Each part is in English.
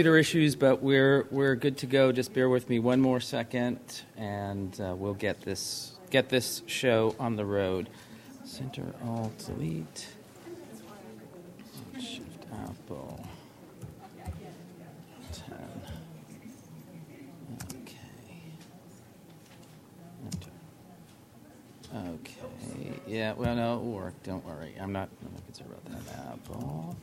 computer issues, but we're we're good to go. Just bear with me one more second, and uh, we'll get this get this show on the road. Center Alt Delete. Shift Apple. Ten. Okay. Okay. Yeah. Well, no, it'll work. Don't worry. I'm not. I'm not concerned about that. Apple.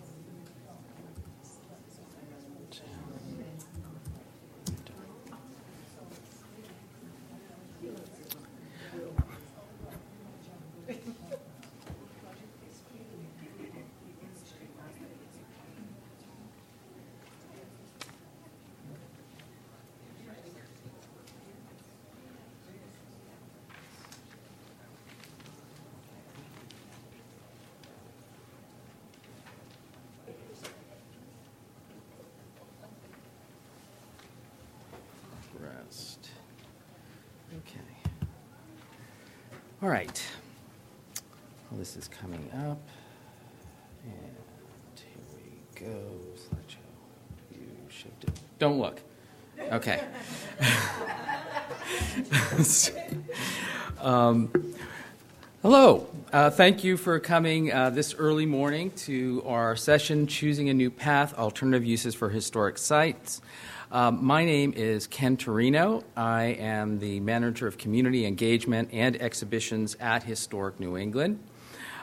Rest. Okay. All right. Well, this is coming up. And here we go. Slideshow. You shifted. Don't look. Okay. um, hello. Uh, thank you for coming uh, this early morning to our session, Choosing a New Path Alternative Uses for Historic Sites. Um, my name is Ken Turino. I am the manager of community engagement and exhibitions at Historic New England.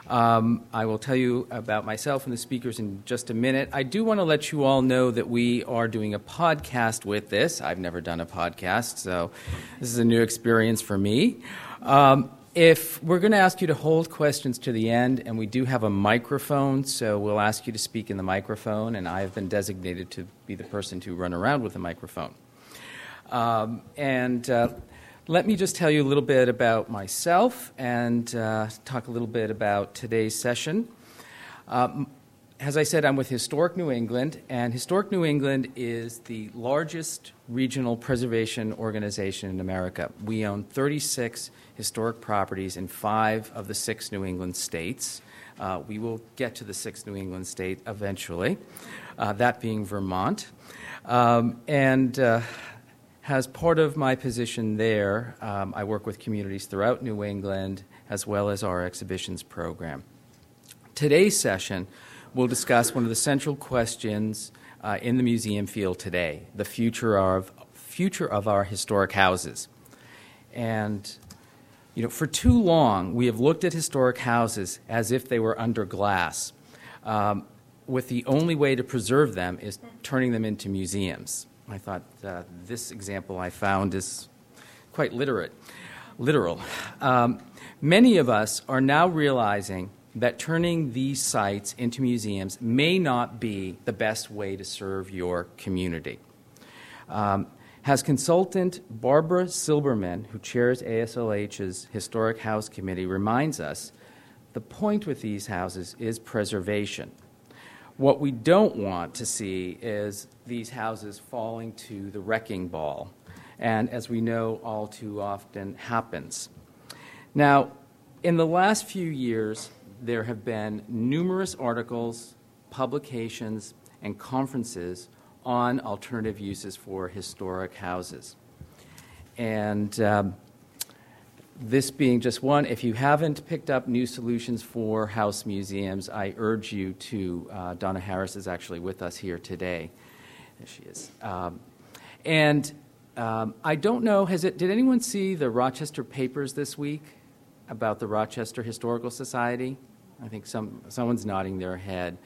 Um, I will tell you about myself and the speakers in just a minute. I do want to let you all know that we are doing a podcast with this. I've never done a podcast, so this is a new experience for me. Um, if we're going to ask you to hold questions to the end, and we do have a microphone, so we'll ask you to speak in the microphone, and I have been designated to be the person to run around with the microphone. Um, and uh, let me just tell you a little bit about myself and uh, talk a little bit about today's session. Um, as I said, I'm with Historic New England, and Historic New England is the largest regional preservation organization in America. We own 36 historic properties in five of the six New England states. Uh, we will get to the sixth New England state eventually, uh, that being Vermont. Um, and uh, as part of my position there, um, I work with communities throughout New England as well as our exhibitions program. Today's session will discuss one of the central questions uh, in the museum field today the future of, future of our historic houses. And you know, for too long, we have looked at historic houses as if they were under glass, um, with the only way to preserve them is turning them into museums. I thought uh, this example I found is quite literate, literal. Um, many of us are now realizing that turning these sites into museums may not be the best way to serve your community. Um, has consultant Barbara Silberman, who chairs AASLH's Historic House Committee, reminds us the point with these houses is preservation. What we don't want to see is these houses falling to the wrecking ball, and as we know, all too often happens. Now, in the last few years, there have been numerous articles, publications, and conferences on alternative uses for historic houses. And um, this being just one, if you haven't picked up new solutions for house museums, I urge you to. Uh, Donna Harris is actually with us here today. There she is. Um, and um, I don't know, has it, did anyone see the Rochester papers this week about the Rochester Historical Society? I think some, someone's nodding their head.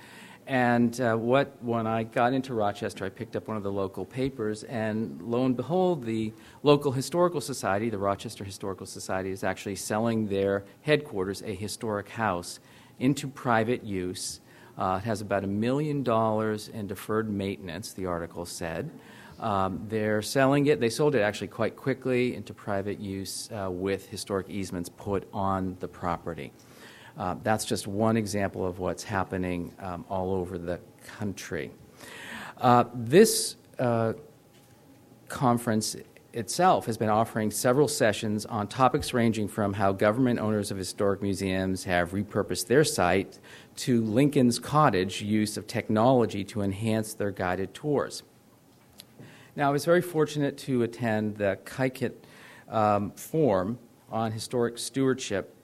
And uh, what, when I got into Rochester, I picked up one of the local papers, and lo and behold, the local historical society, the Rochester Historical Society, is actually selling their headquarters, a historic house, into private use. Uh, it has about a million dollars in deferred maintenance, the article said. Um, they're selling it, they sold it actually quite quickly into private use uh, with historic easements put on the property. Uh, that's just one example of what's happening um, all over the country. Uh, this uh, conference itself has been offering several sessions on topics ranging from how government owners of historic museums have repurposed their site to Lincoln's Cottage use of technology to enhance their guided tours. Now, I was very fortunate to attend the Kykuit um, Forum on Historic Stewardship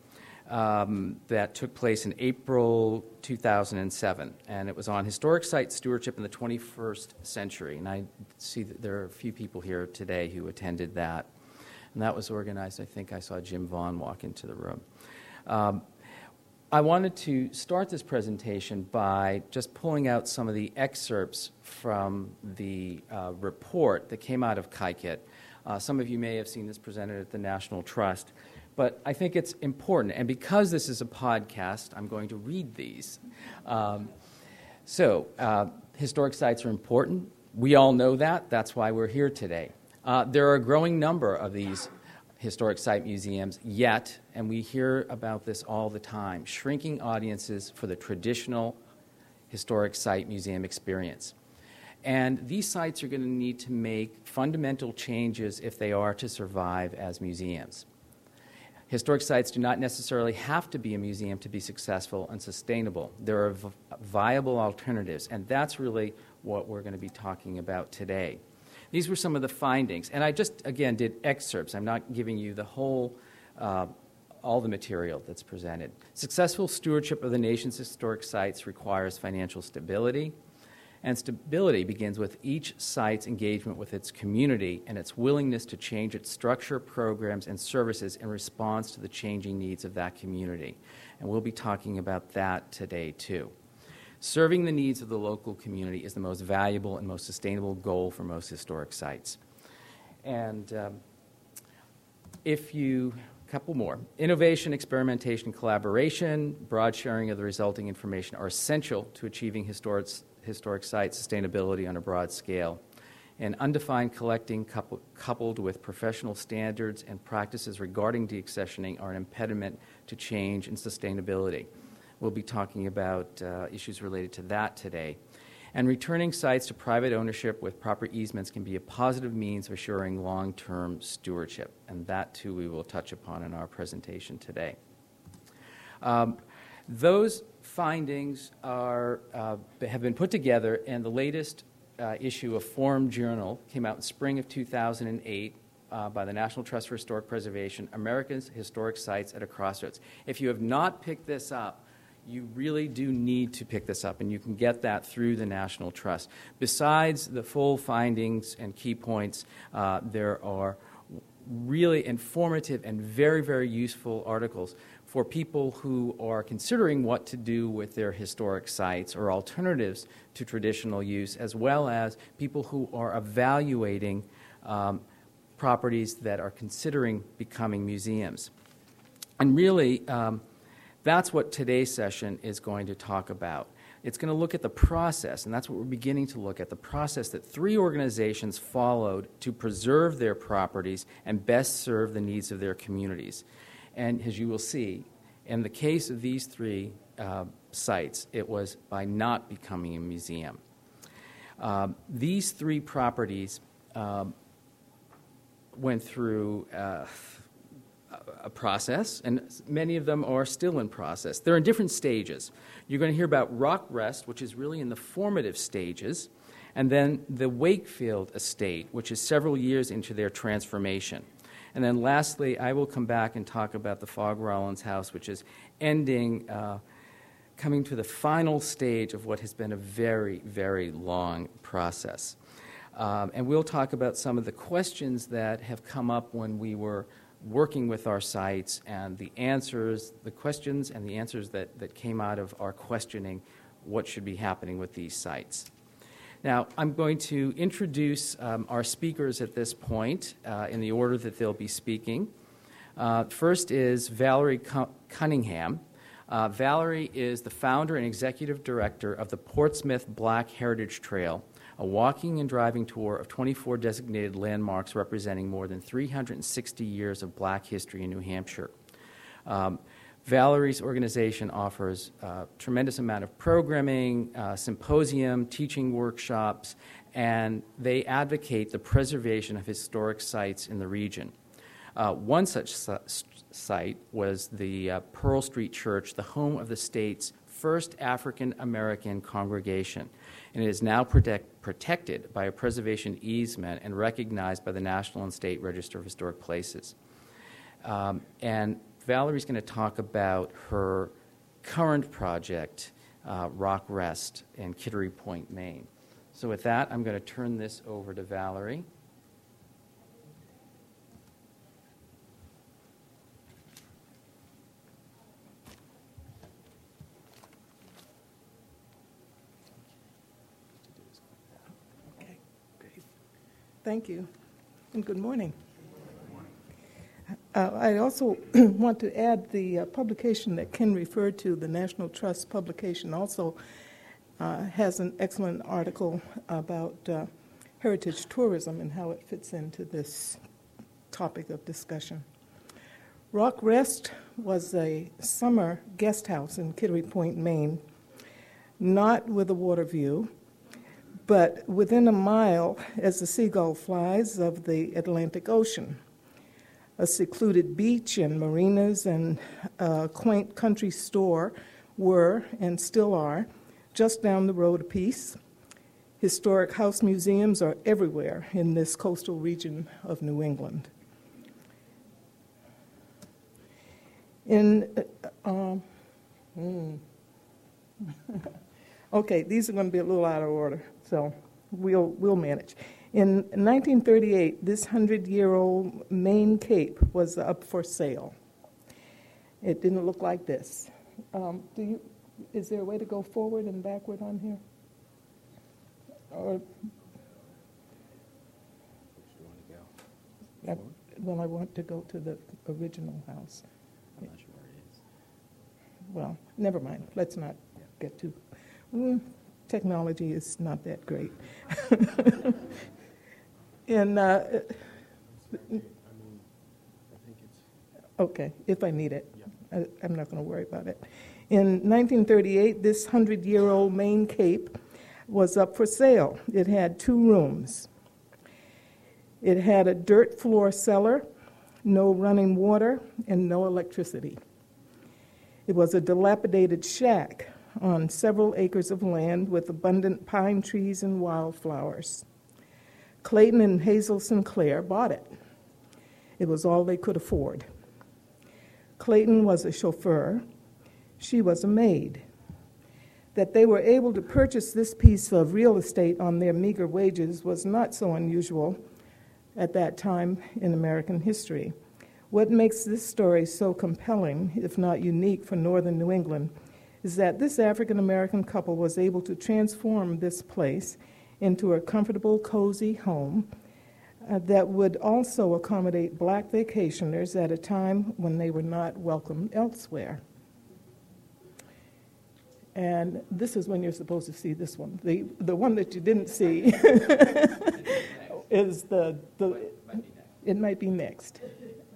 um, that took place in April 2007, and it was on historic site stewardship in the 21st century. And I see that there are a few people here today who attended that. And that was organized, I think I saw Jim Vaughan walk into the room. Um, I wanted to start this presentation by just pulling out some of the excerpts from the uh, report that came out of Kykuit. Uh, some of you may have seen this presented at the National Trust, but I think it's important. And because this is a podcast, I'm going to read these. Um, so, uh, historic sites are important. We all know that. That's why we're here today. Uh, there are a growing number of these historic site museums yet, and we hear about this all the time shrinking audiences for the traditional historic site museum experience. And these sites are going to need to make fundamental changes if they are to survive as museums. Historic sites do not necessarily have to be a museum to be successful and sustainable. There are viable alternatives, and that's really what we're going to be talking about today. These were some of the findings. And I just, again, did excerpts. I'm not giving you the whole, uh, all the material that's presented. Successful stewardship of the nation's historic sites requires financial stability. And stability begins with each site's engagement with its community and its willingness to change its structure, programs, and services in response to the changing needs of that community. And we'll be talking about that today, too. Serving the needs of the local community is the most valuable and most sustainable goal for most historic sites. And um, if you, a couple more. Innovation, experimentation, collaboration, broad sharing of the resulting information are essential to achieving historic, historic site sustainability on a broad scale. And undefined collecting coupled, coupled with professional standards and practices regarding deaccessioning are an impediment to change and sustainability. We'll be talking about uh, issues related to that today. And returning sites to private ownership with proper easements can be a positive means of assuring long term stewardship. And that, too, we will touch upon in our presentation today. Um, those findings are, uh, have been put together, and the latest uh, issue of Forum Journal came out in spring of 2008 uh, by the National Trust for Historic Preservation America's Historic Sites at a Crossroads. If you have not picked this up, you really do need to pick this up, and you can get that through the National Trust. Besides the full findings and key points, uh, there are really informative and very, very useful articles for people who are considering what to do with their historic sites or alternatives to traditional use, as well as people who are evaluating um, properties that are considering becoming museums. And really, um, that's what today's session is going to talk about. It's going to look at the process, and that's what we're beginning to look at the process that three organizations followed to preserve their properties and best serve the needs of their communities. And as you will see, in the case of these three uh, sites, it was by not becoming a museum. Um, these three properties um, went through. Uh, a process, and many of them are still in process. They're in different stages. You're going to hear about Rock Rest, which is really in the formative stages, and then the Wakefield Estate, which is several years into their transformation. And then lastly, I will come back and talk about the Fog Rollins House, which is ending, uh, coming to the final stage of what has been a very, very long process. Um, and we'll talk about some of the questions that have come up when we were working with our sites and the answers, the questions and the answers that, that came out of our questioning what should be happening with these sites. Now, I'm going to introduce um, our speakers at this point uh, in the order that they'll be speaking. Uh, first is Valerie Cunningham. Uh, Valerie is the founder and executive director of the Portsmouth Black Heritage Trail, a walking and driving tour of 24 designated landmarks representing more than 360 years of black history in New Hampshire. Um, Valerie's organization offers a tremendous amount of programming, uh, symposium, teaching workshops, and they advocate the preservation of historic sites in the region. Uh, one such site was the uh, Pearl Street Church, the home of the state's first African American congregation. and it is now protect, protected by a preservation easement and recognized by the National and State Register of Historic Places. Um, and Valerie's going to talk about her current project, uh, Rock Rest in Kittery Point, Maine. So, with that, I'm going to turn this over to Valerie. Thank you, and good morning. Uh, I also want to add the uh, publication that Ken referred to, the National Trust publication, also uh, has an excellent article about uh, heritage tourism and how it fits into this topic of discussion. Rock Rest was a summer guest house in Kittery Point, Maine, not with a water view but within a mile as the seagull flies of the Atlantic Ocean. A secluded beach and marinas and a quaint country store were and still are just down the road a piece. Historic house museums are everywhere in this coastal region of New England. In, uh, um, mm. okay, these are going to be a little out of order so we'll, we'll manage. In 1938, this 100 year old Maine Cape was up for sale. It didn't look like this. Um, do you, is there a way to go forward and backward on here? Or, I, well, I want to go to the original house. I'm not sure where it is. Well, never mind. Let's not yeah. get too. Mm, technology is not that great. and uh, okay, if I need it, I, I'm not going to worry about it. In 1938, this 100 year old Maine Cape was up for sale. It had two rooms. It had a dirt floor cellar, no running water, and no electricity. It was a dilapidated shack on several acres of land with abundant pine trees and wildflowers. Clayton and Hazel Sinclair bought it. It was all they could afford. Clayton was a chauffeur, she was a maid. That they were able to purchase this piece of real estate on their meager wages was not so unusual at that time in American history. What makes this story so compelling, if not unique, for northern New England is that this African American couple was able to transform this place into a comfortable, cozy home uh, that would also accommodate black vacationers at a time when they were not welcome elsewhere. And this is when you're supposed to see this one. The, the one that you didn't see is the, the it might be next.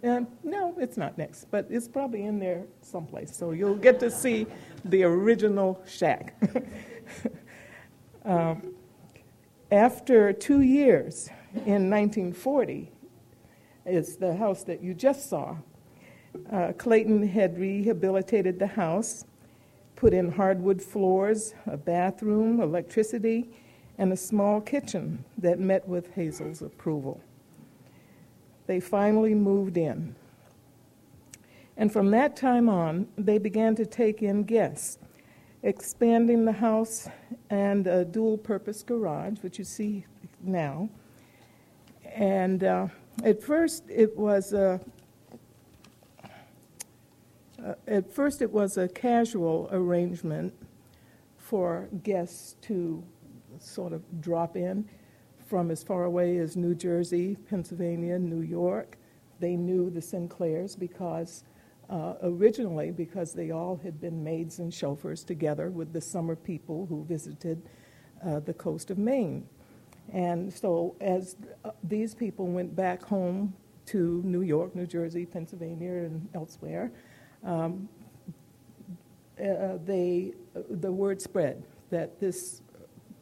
No, it's not next, but it's probably in there someplace. So you'll get to see the original shack. um, after two years, in 1940, is the house that you just saw. Uh, Clayton had rehabilitated the house, put in hardwood floors, a bathroom, electricity, and a small kitchen that met with Hazel's approval they finally moved in. And from that time on, they began to take in guests, expanding the house and a dual purpose garage, which you see now. And uh, at first, it was a uh, at first, it was a casual arrangement for guests to sort of drop in from as far away as New Jersey, Pennsylvania, New York. They knew the Sinclairs because uh, originally because they all had been maids and chauffeurs together with the summer people who visited uh, the coast of Maine. And so as uh, these people went back home to New York, New Jersey, Pennsylvania, and elsewhere, um, uh, they, uh, the word spread that this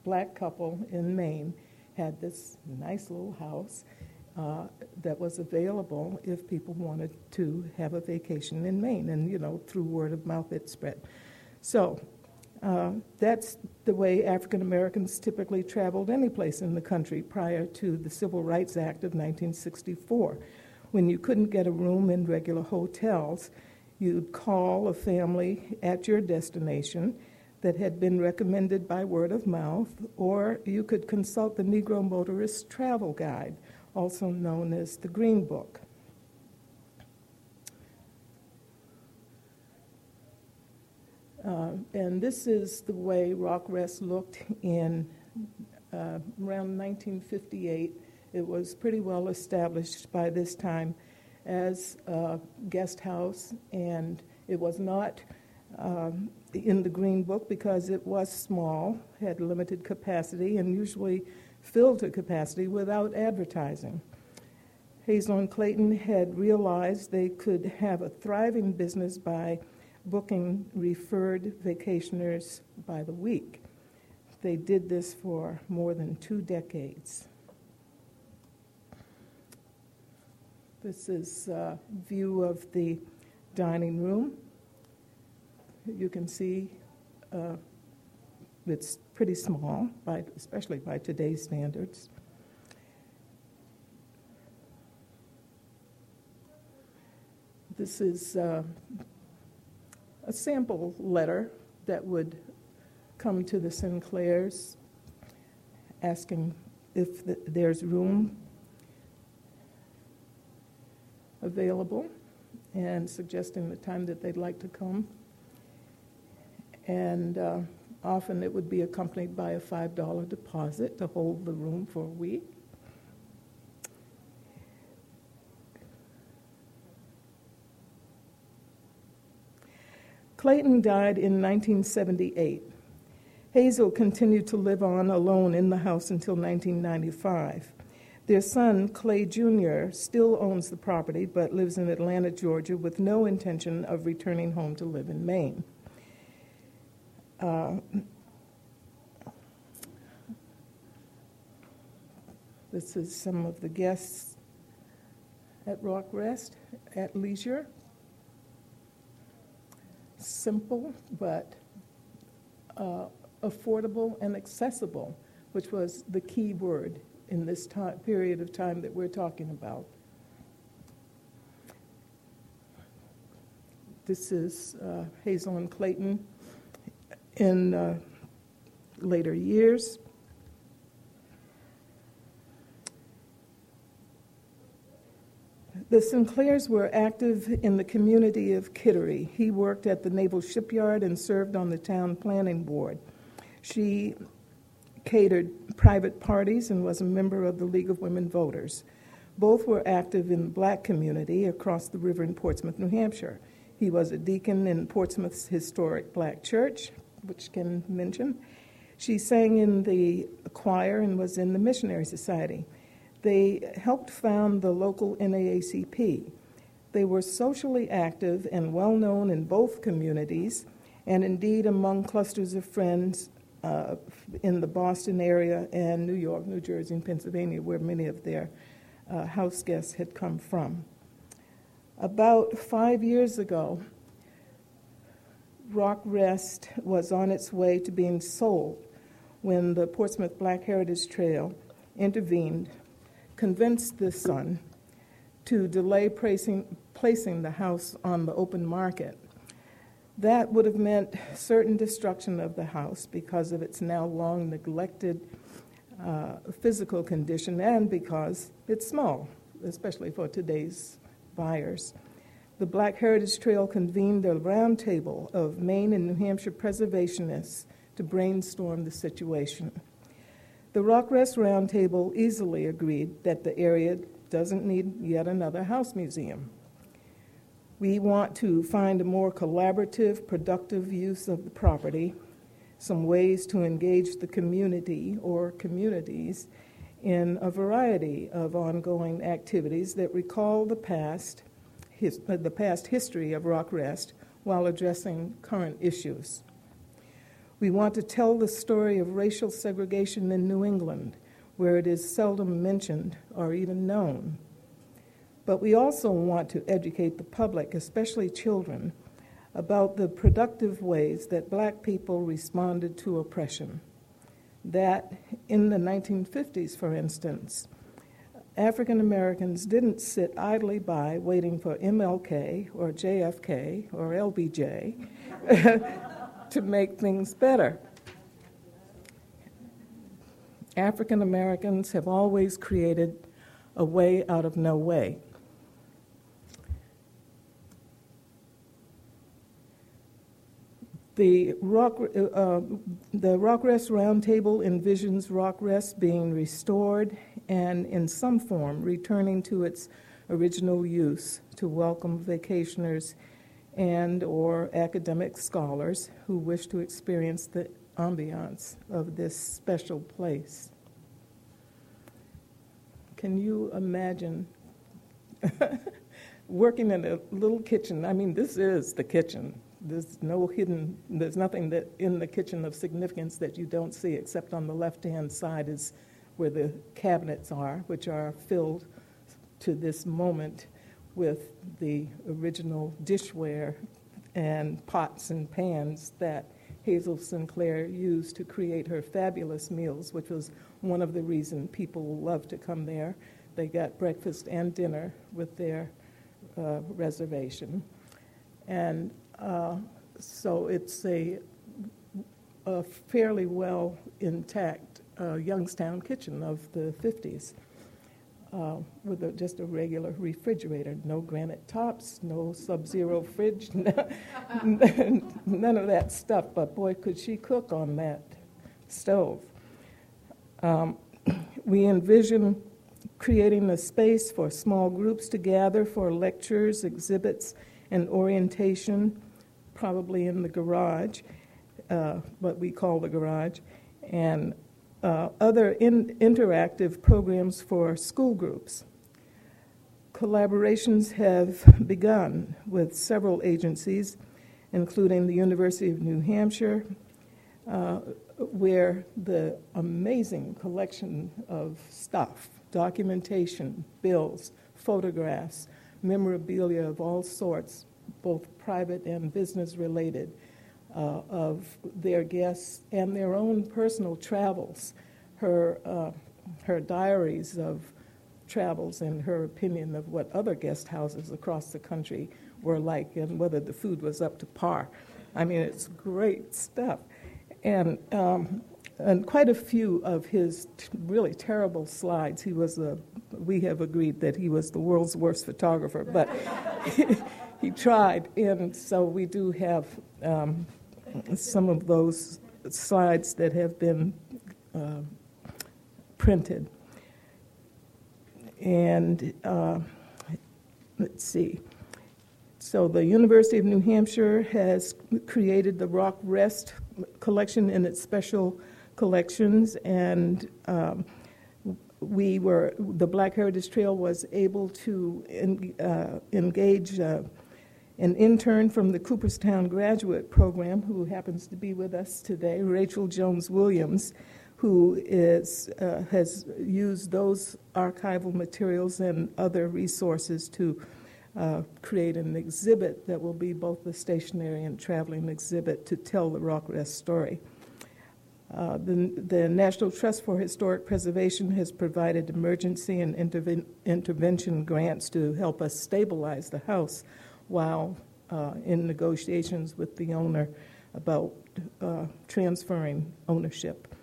black couple in Maine had this nice little house uh, that was available if people wanted to have a vacation in Maine. And, you know, through word of mouth, it spread. So Uh, that's the way African Americans typically traveled any place in the country prior to the Civil Rights Act of 1964. When you couldn't get a room in regular hotels, you'd call a family at your destination that had been recommended by word of mouth, or you could consult the Negro Motorist Travel Guide, also known as the Green Book. Uh, and this is the way Rock Rest looked in uh, around 1958. It was pretty well established by this time as a guest house, and it was not um, in the Green Book because it was small, had limited capacity, and usually filled to capacity without advertising. Hazel and Clayton had realized they could have a thriving business by booking referred vacationers by the week. They did this for more than two decades. This is a view of the dining room. You can see uh, it's pretty small, by, especially by today's standards. This is uh, a sample letter that would come to the Sinclairs asking if the, there's room available and suggesting the time that they'd like to come. And uh, often it would be accompanied by a $5 deposit to hold the room for a week. Clayton died in 1978. Hazel continued to live on alone in the house until 1995. Their son, Clay Jr., still owns the property but lives in Atlanta, Georgia, with no intention of returning home to live in Maine. This is some of the guests at Rock Rest at leisure simple but uh, affordable and accessible, which was the key word in this time, period of time that we're talking about. This is uh, Hazel and Clayton in uh, later years. The Sinclairs were active in the community of Kittery. He worked at the Naval Shipyard and served on the town planning board. She catered private parties and was a member of the League of Women Voters. Both were active in the black community across the river in Portsmouth, New Hampshire. He was a deacon in Portsmouth's historic black church, which Ken mention. She sang in the choir and was in the Missionary Society. They helped found the local NAACP. They were socially active and well known in both communities, and indeed among clusters of friends uh, in the Boston area and New York, New Jersey, and Pennsylvania, where many of their uh, house guests had come from. About five years ago, Rock Rest was on its way to being sold when the Portsmouth Black Heritage Trail intervened convinced the son to delay placing, placing the house on the open market. That would have meant certain destruction of the house because of its now long neglected uh, physical condition and because it's small, especially for today's buyers. The Black Heritage Trail convened a roundtable of Maine and New Hampshire preservationists to brainstorm the situation. The Rock Rest Roundtable easily agreed that the area doesn't need yet another house museum. We want to find a more collaborative, productive use of the property, some ways to engage the community or communities in a variety of ongoing activities that recall the past, his, uh, the past history of Rock Rest while addressing current issues. We want to tell the story of racial segregation in New England, where it is seldom mentioned or even known. But we also want to educate the public, especially children, about the productive ways that black people responded to oppression. That in the 1950s, for instance, African Americans didn't sit idly by waiting for MLK or JFK or LBJ to make things better. African Americans have always created a way out of no way. The Rock, uh, the Rock Rest Roundtable envisions Rock Rest being restored and, in some form, returning to its original use to welcome vacationers and or academic scholars who wish to experience the ambiance of this special place. Can you imagine working in a little kitchen? I mean, this is the kitchen. There's no hidden, there's nothing that in the kitchen of significance that you don't see, except on the left hand side is where the cabinets are, which are filled to this moment with the original dishware and pots and pans that Hazel Sinclair used to create her fabulous meals, which was one of the reasons people love to come there. They got breakfast and dinner with their uh, reservation. And uh, so it's a, a fairly well intact uh, Youngstown kitchen of the 50s. Uh, with a, just a regular refrigerator, no granite tops, no sub-zero fridge, none of that stuff. But boy, could she cook on that stove. Um, we envision creating a space for small groups to gather for lectures, exhibits, and orientation probably in the garage, uh, what we call the garage, and uh, other in- interactive programs for school groups. Collaborations have begun with several agencies, including the University of New Hampshire, uh, where the amazing collection of stuff, documentation, bills, photographs, memorabilia of all sorts both private and business related, uh, of their guests and their own personal travels. Her, uh, her diaries of travels and her opinion of what other guest houses across the country were like and whether the food was up to par. I mean, it's great stuff. And, um, and quite a few of his t- really terrible slides, he was a, we have agreed that he was the world's worst photographer, but he tried, and so we do have um, some of those slides that have been uh, printed. And uh, let's see. So the University of New Hampshire has created the Rock Rest collection in its special collections, and um, we were the Black Heritage Trail was able to in, uh, engage uh, an intern from the Cooperstown Graduate Program who happens to be with us today, Rachel Jones Williams, who is, uh, has used those archival materials and other resources to uh, create an exhibit that will be both a stationary and traveling exhibit to tell the Rock Rest story. Uh, the, the, National Trust for Historic Preservation has provided emergency and interven- intervention grants to help us stabilize the house while uh, in negotiations with the owner about uh, transferring ownership.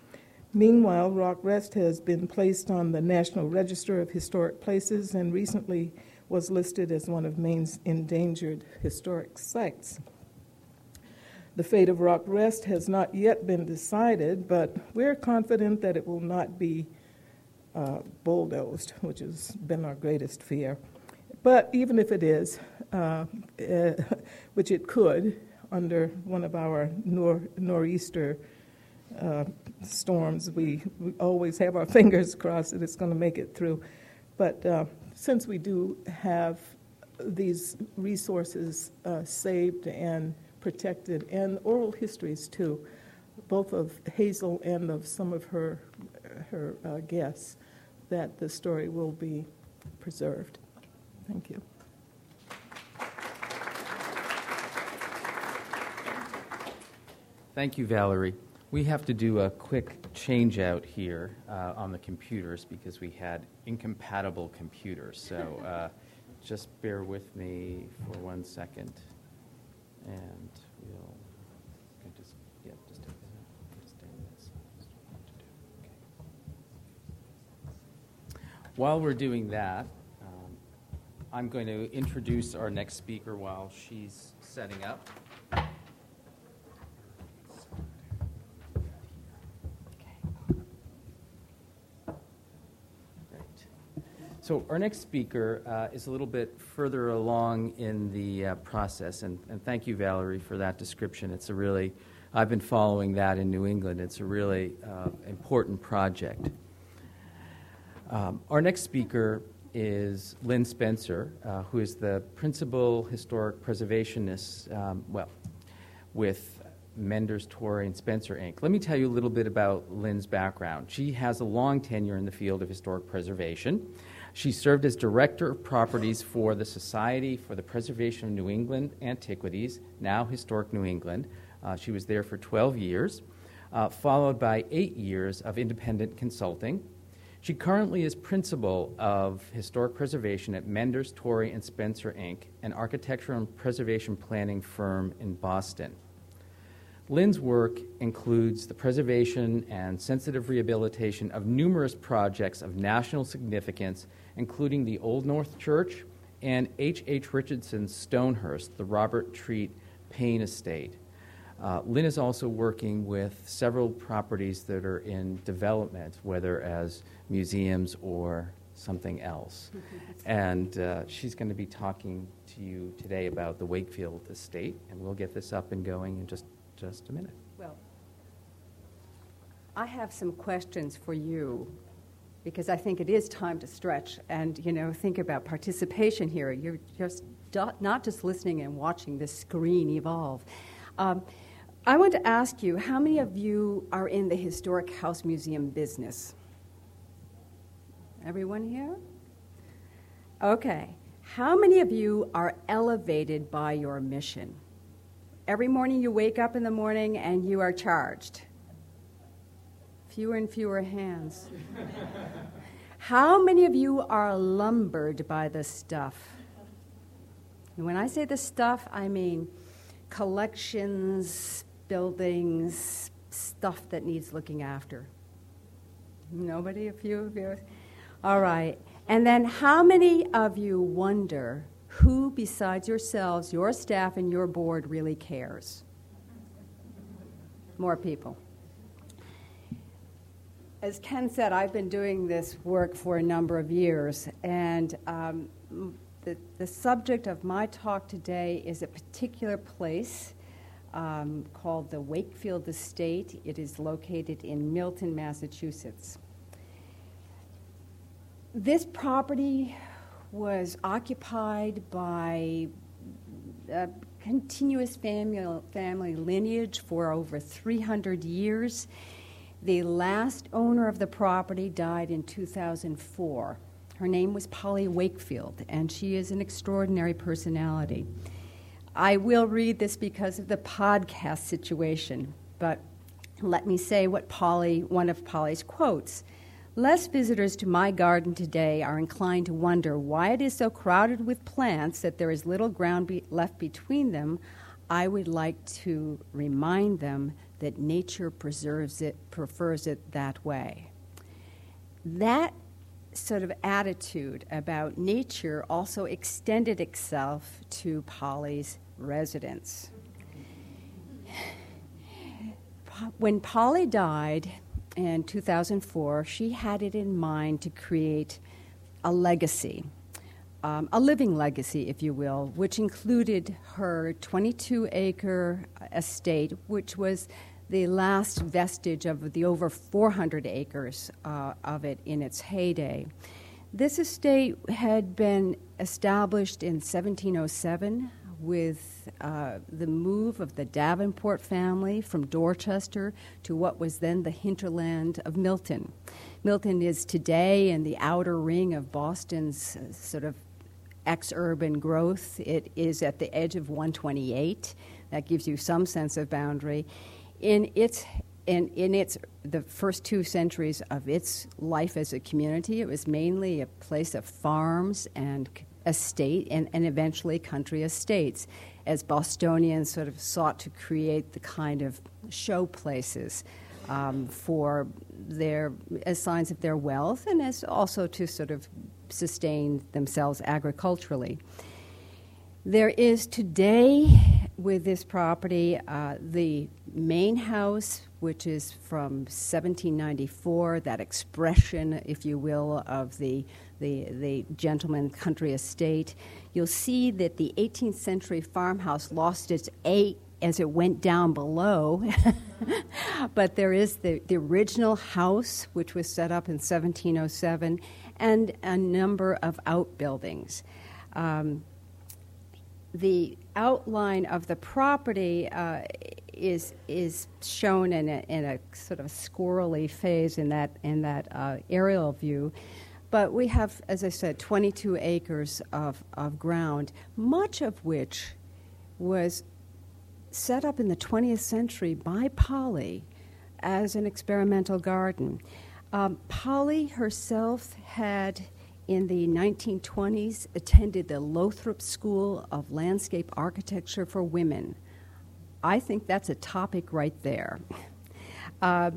Meanwhile, Rock Rest has been placed on the National Register of Historic Places and recently was listed as one of Maine's endangered historic sites. The fate of Rock Rest has not yet been decided, but we're confident that it will not be uh, bulldozed, which has been our greatest fear. But even if it is, uh, uh, which it could under one of our nor- nor'easter uh, storms, we, we, always have our fingers crossed that it's going to make it through. But uh, since we do have these resources uh, saved and protected, and oral histories too, both of Hazel and of some of her, her uh, guests, that the story will be preserved. Thank you. Thank you, Valerie. We have to do a quick change out here uh, on the computers because we had incompatible computers. So uh, just bear with me for one second, and we'll just yeah, just take this. While we're doing that, I'm going to introduce our next speaker while she's setting up. So our next speaker uh, is a little bit further along in the uh, process, and, and, thank you, Valerie, for that description. It's a really, I've been following that in New England. It's a really uh, important project. Um, our next speaker is Lynne Spencer, uh, who is the principal historic preservationist, um, well, with Menders, Torrey, and Spencer Inc. Let me tell you a little bit about Lynne's background. She has a long tenure in the field of historic preservation. She served as Director of Properties for the Society for the Preservation of New England Antiquities, now Historic New England. Uh, she was there for 12 years, uh, followed by eight years of independent consulting. She currently is Principal of Historic Preservation at Menders, Torrey, and Spencer, Inc., an architecture and preservation planning firm in Boston. Lynne's work includes the preservation and sensitive rehabilitation of numerous projects of national significance including the Old North Church and H. H. Richardson's Stonehurst, the Robert Treat Paine Estate. Uh, Lynne is also working with several properties that are in development, whether as museums or something else. and uh, she's going to be talking to you today about the Wakefield estate, and we'll get this up and going in just, just a minute. Well, I have some questions for you because I think it is time to stretch and you know think about participation here. You're just not just listening and watching this screen evolve. Um, I want to ask you, how many of you are in the historic house museum business? Everyone here? Okay. How many of you are elevated by your mission? Every morning you wake up in the morning and you are charged. Fewer and fewer hands. How many of you are lumbered by the stuff? And when I say the stuff, I mean collections, buildings, stuff that needs looking after. Nobody? A few of you? All right. And then how many of you wonder who besides yourselves, your staff, and your board really cares? More people as Ken said, I've been doing this work for a number of years, and um, the, the subject of my talk today is a particular place um, called the Wakefield Estate. It is located in Milton, Massachusetts. This property was occupied by a continuous family, family lineage for over 300 years. The last owner of the property died in 2004. Her name was Polly Wakefield, and she is an extraordinary personality. I will read this because of the podcast situation, but let me say what Polly, one of Polly's quotes. Less visitors to my garden today are inclined to wonder why it is so crowded with plants that there is little ground be- left between them. I would like to remind them that nature preserves it, prefers it that way. That sort of attitude about nature also extended itself to Polly's residence. When Polly died in 2004, she had it in mind to create a legacy. Um, a living legacy, if you will, which included her 22 acre estate, which was the last vestige of the over 400 acres uh, of it in its heyday. This estate had been established in 1707 with uh, the move of the Davenport family from Dorchester to what was then the hinterland of Milton. Milton is today in the outer ring of Boston's uh, sort of ex urban growth. It is at the edge of 128. That gives you some sense of boundary. in its in, in its the first two centuries of its life as a community, it was mainly a place of farms and estate and, and eventually country estates as Bostonians sort of sought to create the kind of show places um, for their as signs of their wealth and as also to sort of sustain themselves agriculturally. There is today with this property uh, the main house, which is from 1794, that expression, if you will, of the, the, the gentleman country estate. You'll see that the 18th century farmhouse lost its A as it went down below. but there is the, the original house, which was set up in 1707, and a number of outbuildings. Um, the outline of the property uh, is is shown in a, in a sort of squirrely phase in that in that uh, aerial view. But we have, as I said, 22 acres of, of ground, much of which was set up in the 20th century by Polly as an experimental garden. Um, Polly herself had in the 1920s attended the Lowthorpe School of Landscape Architecture for Women. I think that's a topic right there. Uh,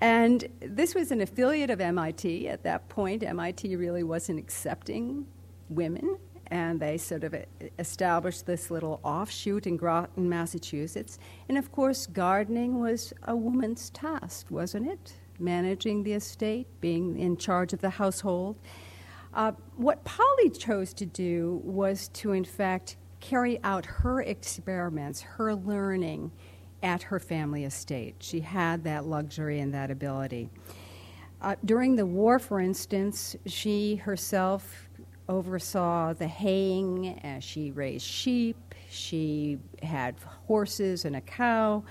and this was an affiliate of MIT. At that point, MIT really wasn't accepting women, and they sort of established this little offshoot in Groton, Massachusetts. And of course, gardening was a woman's task, wasn't it? Managing the estate, being in charge of the household. Uh, what Polly chose to do was to, in fact, carry out her experiments, her learning at her family estate. She had that luxury and that ability. Uh, during the war, for instance, she herself oversaw the haying, uh, she raised sheep, she had horses and a cow.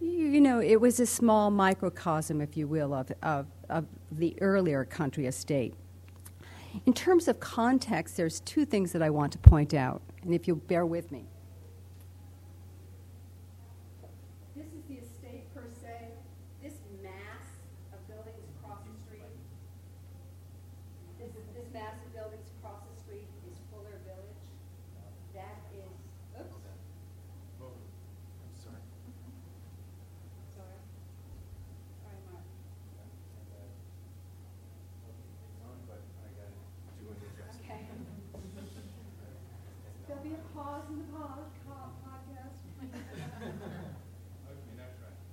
You know, it was a small microcosm, if you will, of, of, of the earlier country estate. In terms of context, there's two things that I want to point out, and if you'll bear with me. This is the estate per se. This mass of buildings across the street, this, is, this mass of buildings across the street is Fuller Village. That is, oops. Sorry. Sorry. Sorry, Mark. Okay. There'll be a pause in the pod, podcast.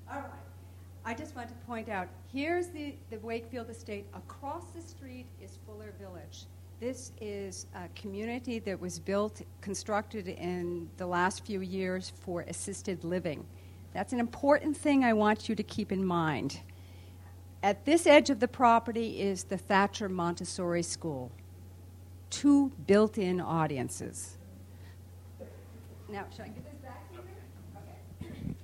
All right. I just want to point out, here's the, the Wakefield Estate. Across the street is Fuller Village. This is a community that was built, constructed in the last few years for assisted living. That's an important thing I want you to keep in mind. At this edge of the property is the Thatcher Montessori School. Two built in audiences. Now, should I get this back to you? Okay.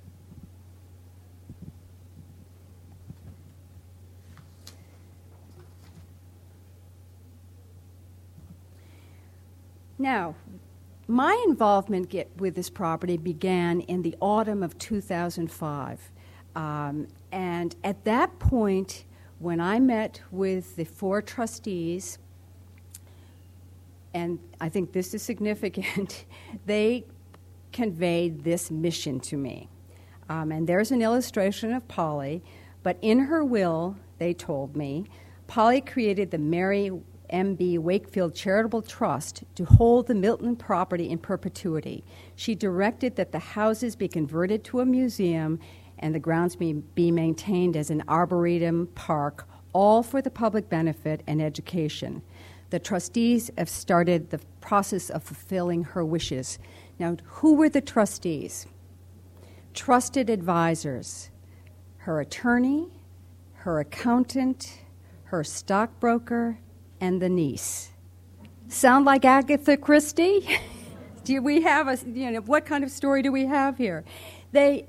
Now, my involvement get, with this property began in the autumn of 2005. Um, and at that point, when I met with the four trustees, and I think this is significant, they conveyed this mission to me. Um, and there's an illustration of Polly, but in her will, they told me, Polly created the Mary M.B. Wakefield Charitable Trust to hold the Milton property in perpetuity. She directed that the houses be converted to a museum and the grounds be, be maintained as an arboretum park, all for the public benefit and education. The trustees have started the process of fulfilling her wishes. Now, who were the trustees? Trusted advisors her attorney, her accountant, her stockbroker, and the niece. Sound like Agatha Christie? do we have a, you know, what kind of story do we have here? They,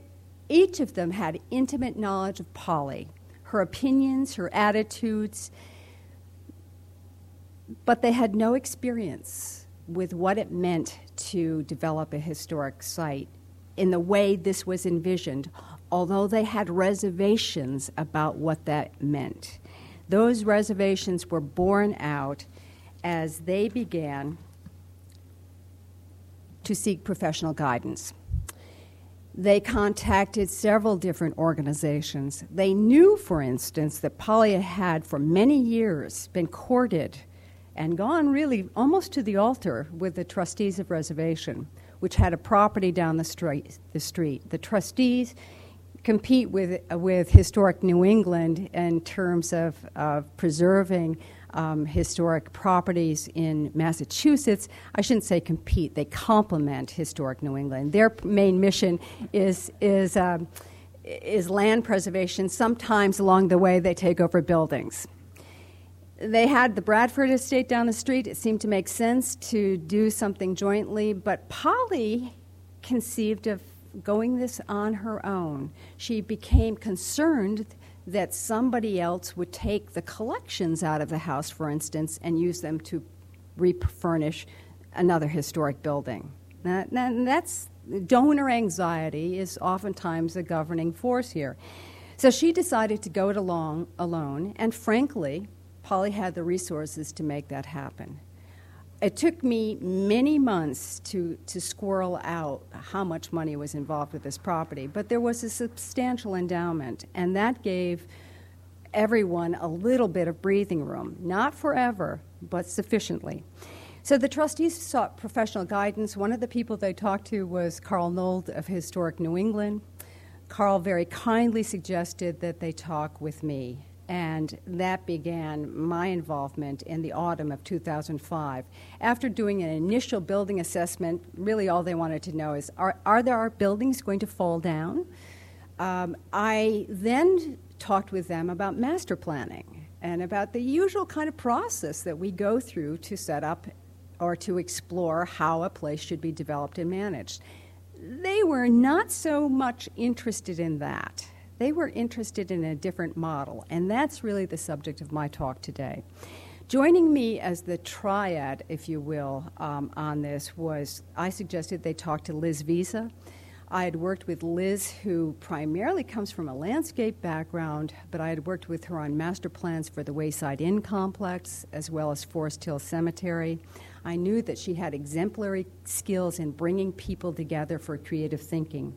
each of them had intimate knowledge of Polly, her opinions, her attitudes, but they had no experience with what it meant to develop a historic site in the way this was envisioned. although they had reservations about what that meant. Those reservations were borne out as they began to seek professional guidance. They contacted several different organizations. They knew, for instance, that Polly had for many years been courted and gone really almost to the altar with the trustees of reservation, which had a property down the street. The, street. the trustees compete with, with historic New England in terms of, preserving um, historic properties in Massachusetts. I shouldn't say compete, they complement historic New England. Their main mission is, is, um, is land preservation. Sometimes along the way, they take over buildings. They had the Bradford estate down the street. It seemed to make sense to do something jointly, but Polly conceived of going this on her own. She became concerned that somebody else would take the collections out of the house, for instance, and use them to refurnish another historic building. Now, that's donor anxiety is oftentimes a governing force here. So she decided to go it along alone, and frankly, Polly had the resources to make that happen it took me many months to, to squirrel out how much money was involved with this property, but there was a substantial endowment, and that gave everyone a little bit of breathing room. Not forever, but sufficiently. So the trustees sought professional guidance. One of the people they talked to was Carl Nold of Historic New England. Carl very kindly suggested that they talk with me and that began my involvement in the autumn of 2005. After doing an initial building assessment, really all they wanted to know is are, are there our buildings going to fall down? Um, I then talked with them about master planning and about the usual kind of process that we go through to set up or to explore how a place should be developed and managed. They were not so much interested in that they were interested in a different model, and that's really the subject of my talk today. Joining me as the triad, if you will, um, on this was I suggested they talk to Liz Vizza. I had worked with Liz, who primarily comes from a landscape background, but I had worked with her on master plans for the Wayside Inn complex as well as Forest Hill Cemetery. I knew that she had exemplary skills in bringing people together for creative thinking.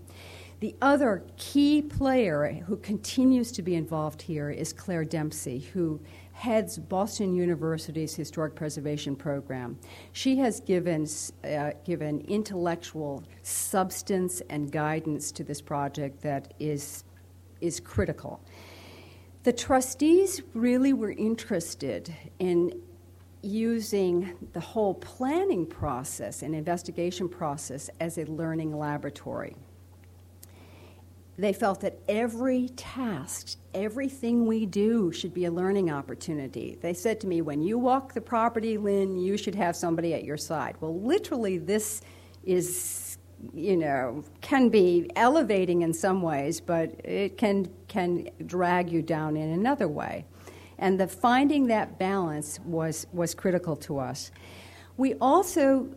The other key player who continues to be involved here is Claire Dempsey, who heads Boston University's Historic Preservation Program. She has given, uh, given intellectual substance and guidance to this project that is, is critical. The trustees really were interested in using the whole planning process and investigation process as a learning laboratory they felt that every task, everything we do should be a learning opportunity. They said to me, when you walk the property, Lynne, you should have somebody at your side. Well, literally, this is, you know, can be elevating in some ways, but it can, can drag you down in another way. And the finding that balance was, was critical to us. We also,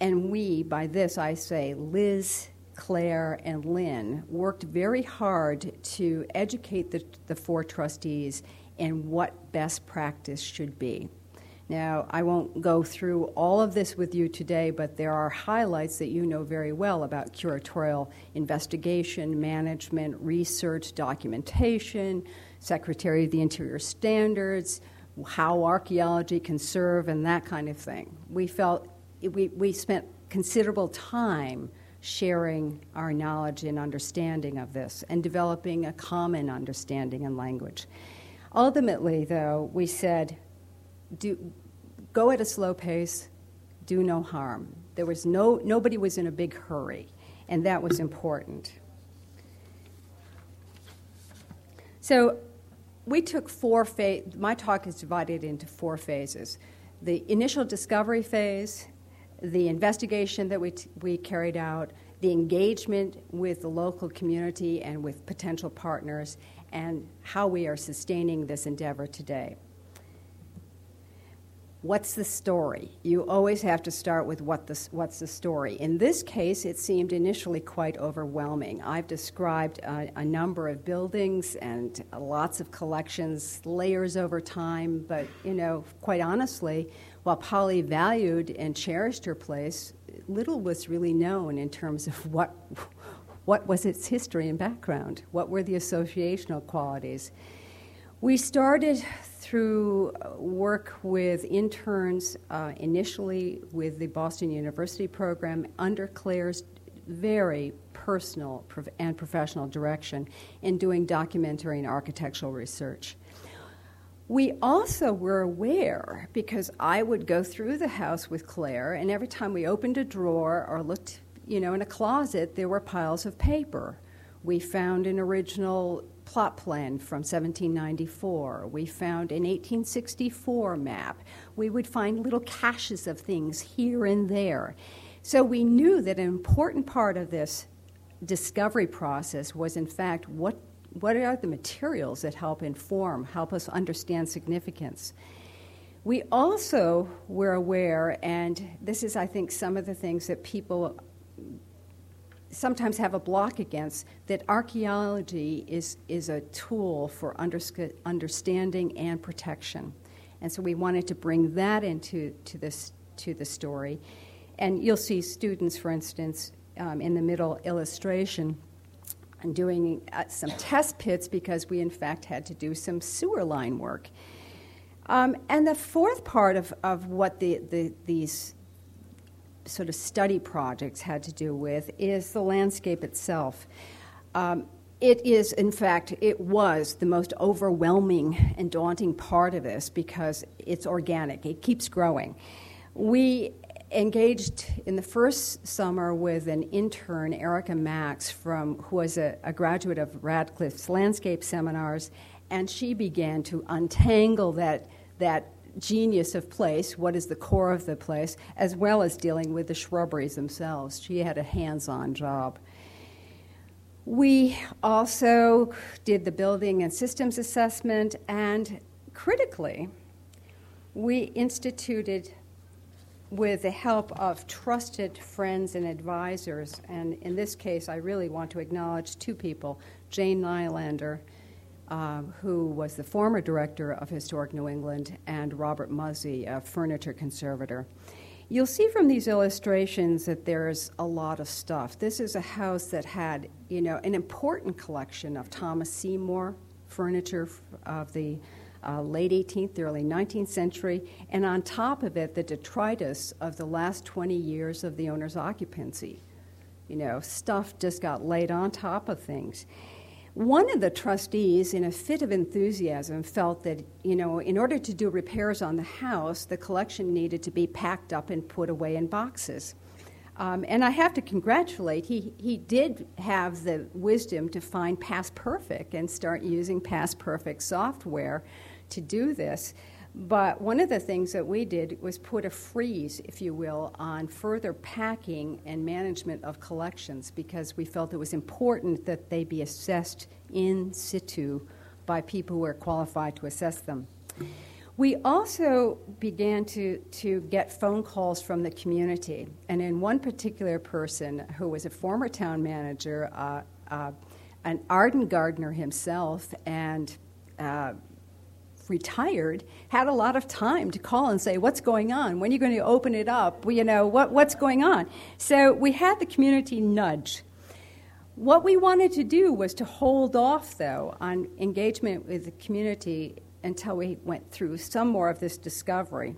and we, by this I say, Liz Claire, and Lynne worked very hard to educate the, the four trustees in what best practice should be. Now, I won't go through all of this with you today, but there are highlights that you know very well about curatorial investigation, management, research, documentation, Secretary of the Interior standards, how archaeology can serve, and that kind of thing. We felt we, we spent considerable time sharing our knowledge and understanding of this and developing a common understanding and language. Ultimately, though, we said, do, go at a slow pace, do no harm. There was no, nobody was in a big hurry, and that was important. So we took four phases, my talk is divided into four phases. The initial discovery phase, the investigation that we, t- we carried out, the engagement with the local community and with potential partners, and how we are sustaining this endeavor today. what's the story? You always have to start with what the, what's the story. In this case, it seemed initially quite overwhelming. I've described a, a, number of buildings and lots of collections, layers over time, but you know, quite honestly, while Polly valued and cherished her place, little was really known in terms of what, what was its history and background, what were the associational qualities. We started through work with interns, uh, initially with the Boston University program, under Claire's very personal and professional direction in doing documentary and architectural research. We also were aware, because I would go through the house with Claire, and every time we opened a drawer or looked, you know, in a closet, there were piles of paper. We found an original plot plan from 1794. We found an 1864 map. We would find little caches of things here and there. So we knew that an important part of this discovery process was, in fact, what, what are the materials that help inform, help us understand significance. We also were aware, and this is, I think, some of the things that people sometimes have a block against that archaeology is, is a tool for understanding and protection. And so we wanted to bring that into to this, to the story. And you'll see students, for instance, um, in the middle illustration, doing uh, some test pits because we, in fact, had to do some sewer line work. Um, and the fourth part of, of what the, the, these sort of study projects had to do with is the landscape itself. Um, it is, in fact, it was the most overwhelming and daunting part of this because it's organic, it keeps growing. We engaged in the first summer with an intern, Erica Max, from, who was a, a graduate of Radcliffe's landscape seminars, and she began to untangle that, that genius of place, what is the core of the place, as well as dealing with the shrubberies themselves. She had a hands on job. We also did the building and systems assessment, and critically, we instituted, with the help of trusted friends and advisors, and in this case, I really want to acknowledge two people Jane Nylander um, who was the former director of Historic New England, and Robert Mussey, a furniture conservator. You'll see from these illustrations that there's a lot of stuff. This is a house that had, you know, an important collection of Thomas Seymour furniture of the uh, late 18th, early 19th century, and on top of it, the detritus of the last 20 years of the owner's occupancy. You know, stuff just got laid on top of things. One of the trustees, in a fit of enthusiasm, felt that, you know, in order to do repairs on the house, the collection needed to be packed up and put away in boxes. Um, and I have to congratulate, he, he did have the wisdom to find Past Perfect and start using Past Perfect software to do this. But one of the things that we did was put a freeze, if you will, on further packing and management of collections because we felt it was important that they be assessed in situ by people who are qualified to assess them. We also began to, to get phone calls from the community. And in one particular person who was a former town manager, uh, uh, an ardent gardener himself, and uh, retired had a lot of time to call and say, What's going on? When are you going to open it up? You know, what, what's going on? So we had the community nudge. What we wanted to do was to hold off, though, on engagement with the community until we went through some more of this discovery.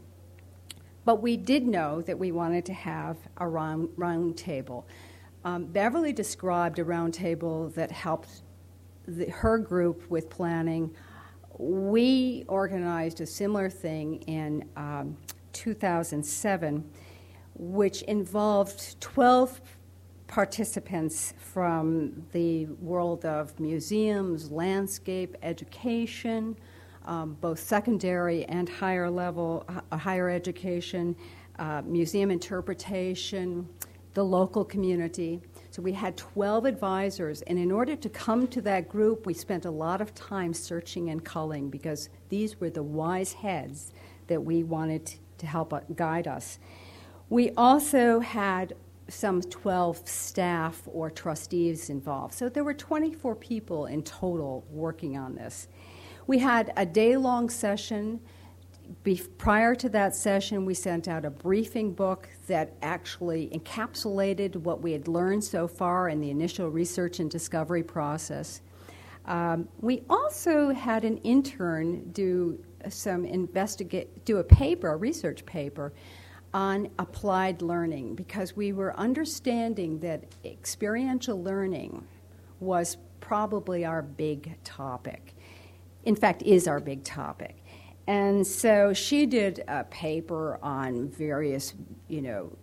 But we did know that we wanted to have a round, round table. Um, Beverly described a round table that helped the, her group with planning we organized a similar thing in um, 2007, which involved 12 participants from the world of museums, landscape, education, um, both secondary and higher level, uh, higher education, uh, museum interpretation, the local community. So we had 12 advisors, and in order to come to that group, we spent a lot of time searching and culling because these were the wise heads that we wanted to help guide us. We also had some 12 staff or trustees involved. So there were 24 people in total working on this. We had a day long session. Be- prior to that session, we sent out a briefing book that actually encapsulated what we had learned so far in the initial research and discovery process. Um, we also had an intern do some investigate, do a paper, a research paper on applied learning because we were understanding that experiential learning was probably our big topic. In fact, is our big topic. And so she did a paper on various, you know,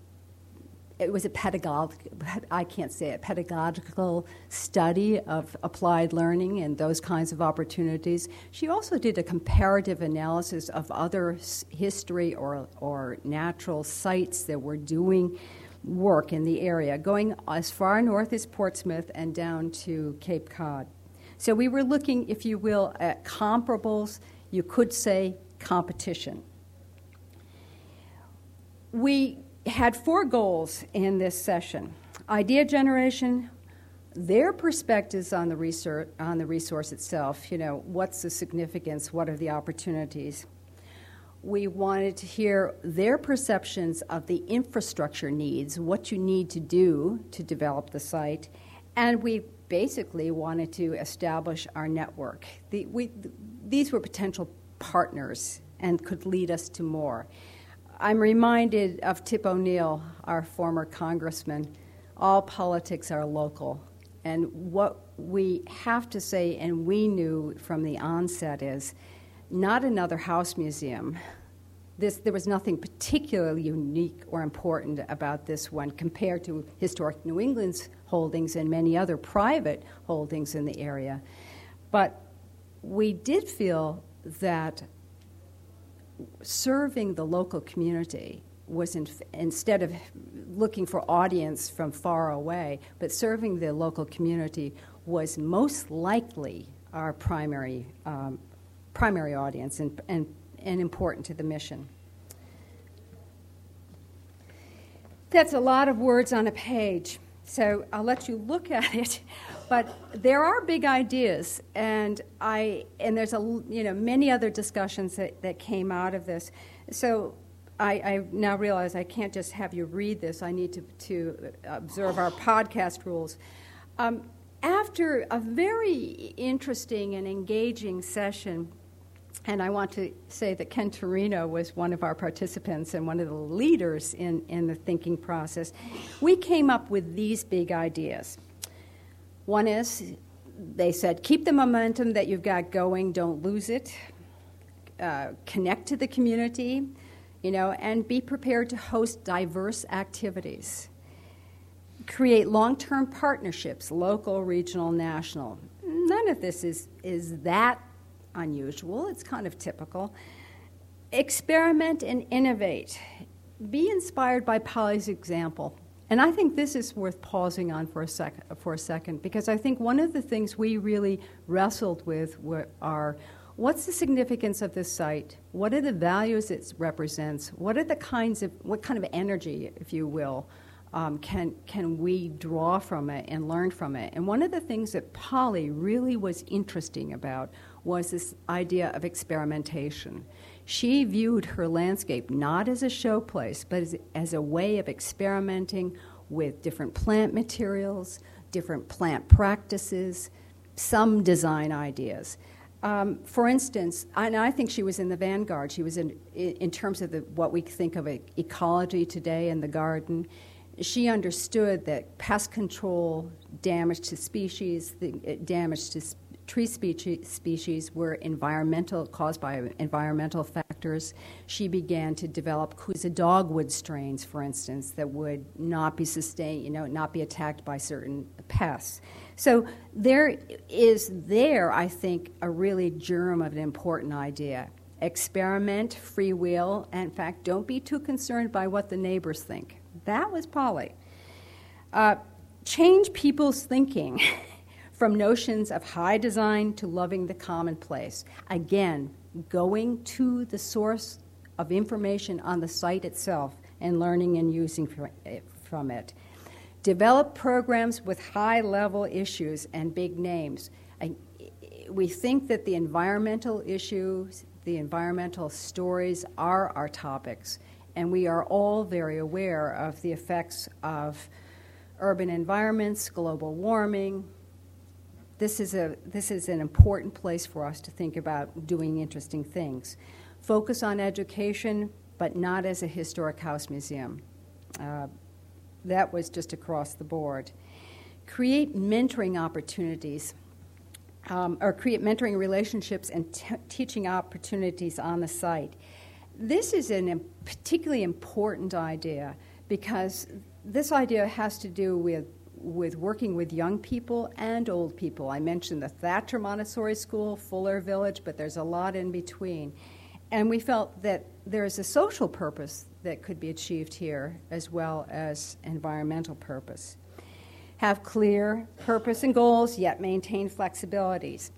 it was a pedagogical, I can't say it, pedagogical study of applied learning and those kinds of opportunities. She also did a comparative analysis of other history or, or natural sites that were doing work in the area, going as far north as Portsmouth and down to Cape Cod. So we were looking, if you will, at comparables, you could say competition. We had four goals in this session idea generation, their perspectives on the research on the resource itself you know what's the significance what are the opportunities we wanted to hear their perceptions of the infrastructure needs what you need to do to develop the site and we basically wanted to establish our network the, we, these were potential partners and could lead us to more I'm reminded of Tip O'Neill, our former congressman. All politics are local. And what we have to say, and we knew from the onset, is not another house museum. This, there was nothing particularly unique or important about this one compared to Historic New England's holdings and many other private holdings in the area. But we did feel that serving the local community was in, instead of looking for audience from far away, but serving the local community was most likely our primary, um, primary audience and, and, and important to the mission. That's a lot of words on a page, so I'll let you look at it. But there are big ideas, and I and there's a you know many other discussions that, that came out of this. So I, I now realize I can't just have you read this. I need to to observe our podcast rules. Um, after a very interesting and engaging session, and I want to say that Ken Turino was one of our participants and one of the leaders in, in the thinking process. We came up with these big ideas. One is they said, keep the momentum that you've got going, don't lose it. Uh, connect to the community, you know, and be prepared to host diverse activities. Create long term partnerships, local, regional, national. None of this is, is that unusual, it's kind of typical. Experiment and innovate. Be inspired by Polly's example. And I think this is worth pausing on for a, sec- for a second because I think one of the things we really wrestled with were, are what's the significance of this site? What are the values it represents? What are the kinds of, what kind of energy, if you will, um, can, can we draw from it and learn from it? And one of the things that Polly really was interesting about was this idea of experimentation. She viewed her landscape not as a showplace, but as, as a way of experimenting with different plant materials, different plant practices, some design ideas. Um, for instance, and I think she was in the vanguard. She was in, in terms of the, what we think of ecology today in the garden. She understood that pest control, damage to species, the damage to tree species, were environmental, caused by environmental factors. She began to develop Kousa dogwood strains, for instance, that would not be sustained, you know, not be attacked by certain pests. So there is there, I think, a really germ of an important idea. Experiment, free will, and in fact, don't be too concerned by what the neighbors think. That was Polly. Uh, change people's thinking. from notions of high design to loving the commonplace. Again, going to the source of information on the site itself and learning and using eh, from it. Develop programs with high level issues and big names. we think that the environmental issues, the environmental stories are our topics, and we are all very aware of the effects of urban environments, global warming. This is, a, this is an important place for us to think about doing interesting things. Focus on education, but not as a historic house museum. Uh, that was just across the board. Create mentoring opportunities, um, or create mentoring relationships and t- teaching opportunities on the site. This is a particularly important idea because this idea has to do with with working with young people and old people. I mentioned the Thatcher Montessori School, Fuller Village, but there's a lot in between. And we felt that there's a social purpose that could be achieved here as well as environmental purpose. Have clear purpose and goals, yet maintain flexibilities.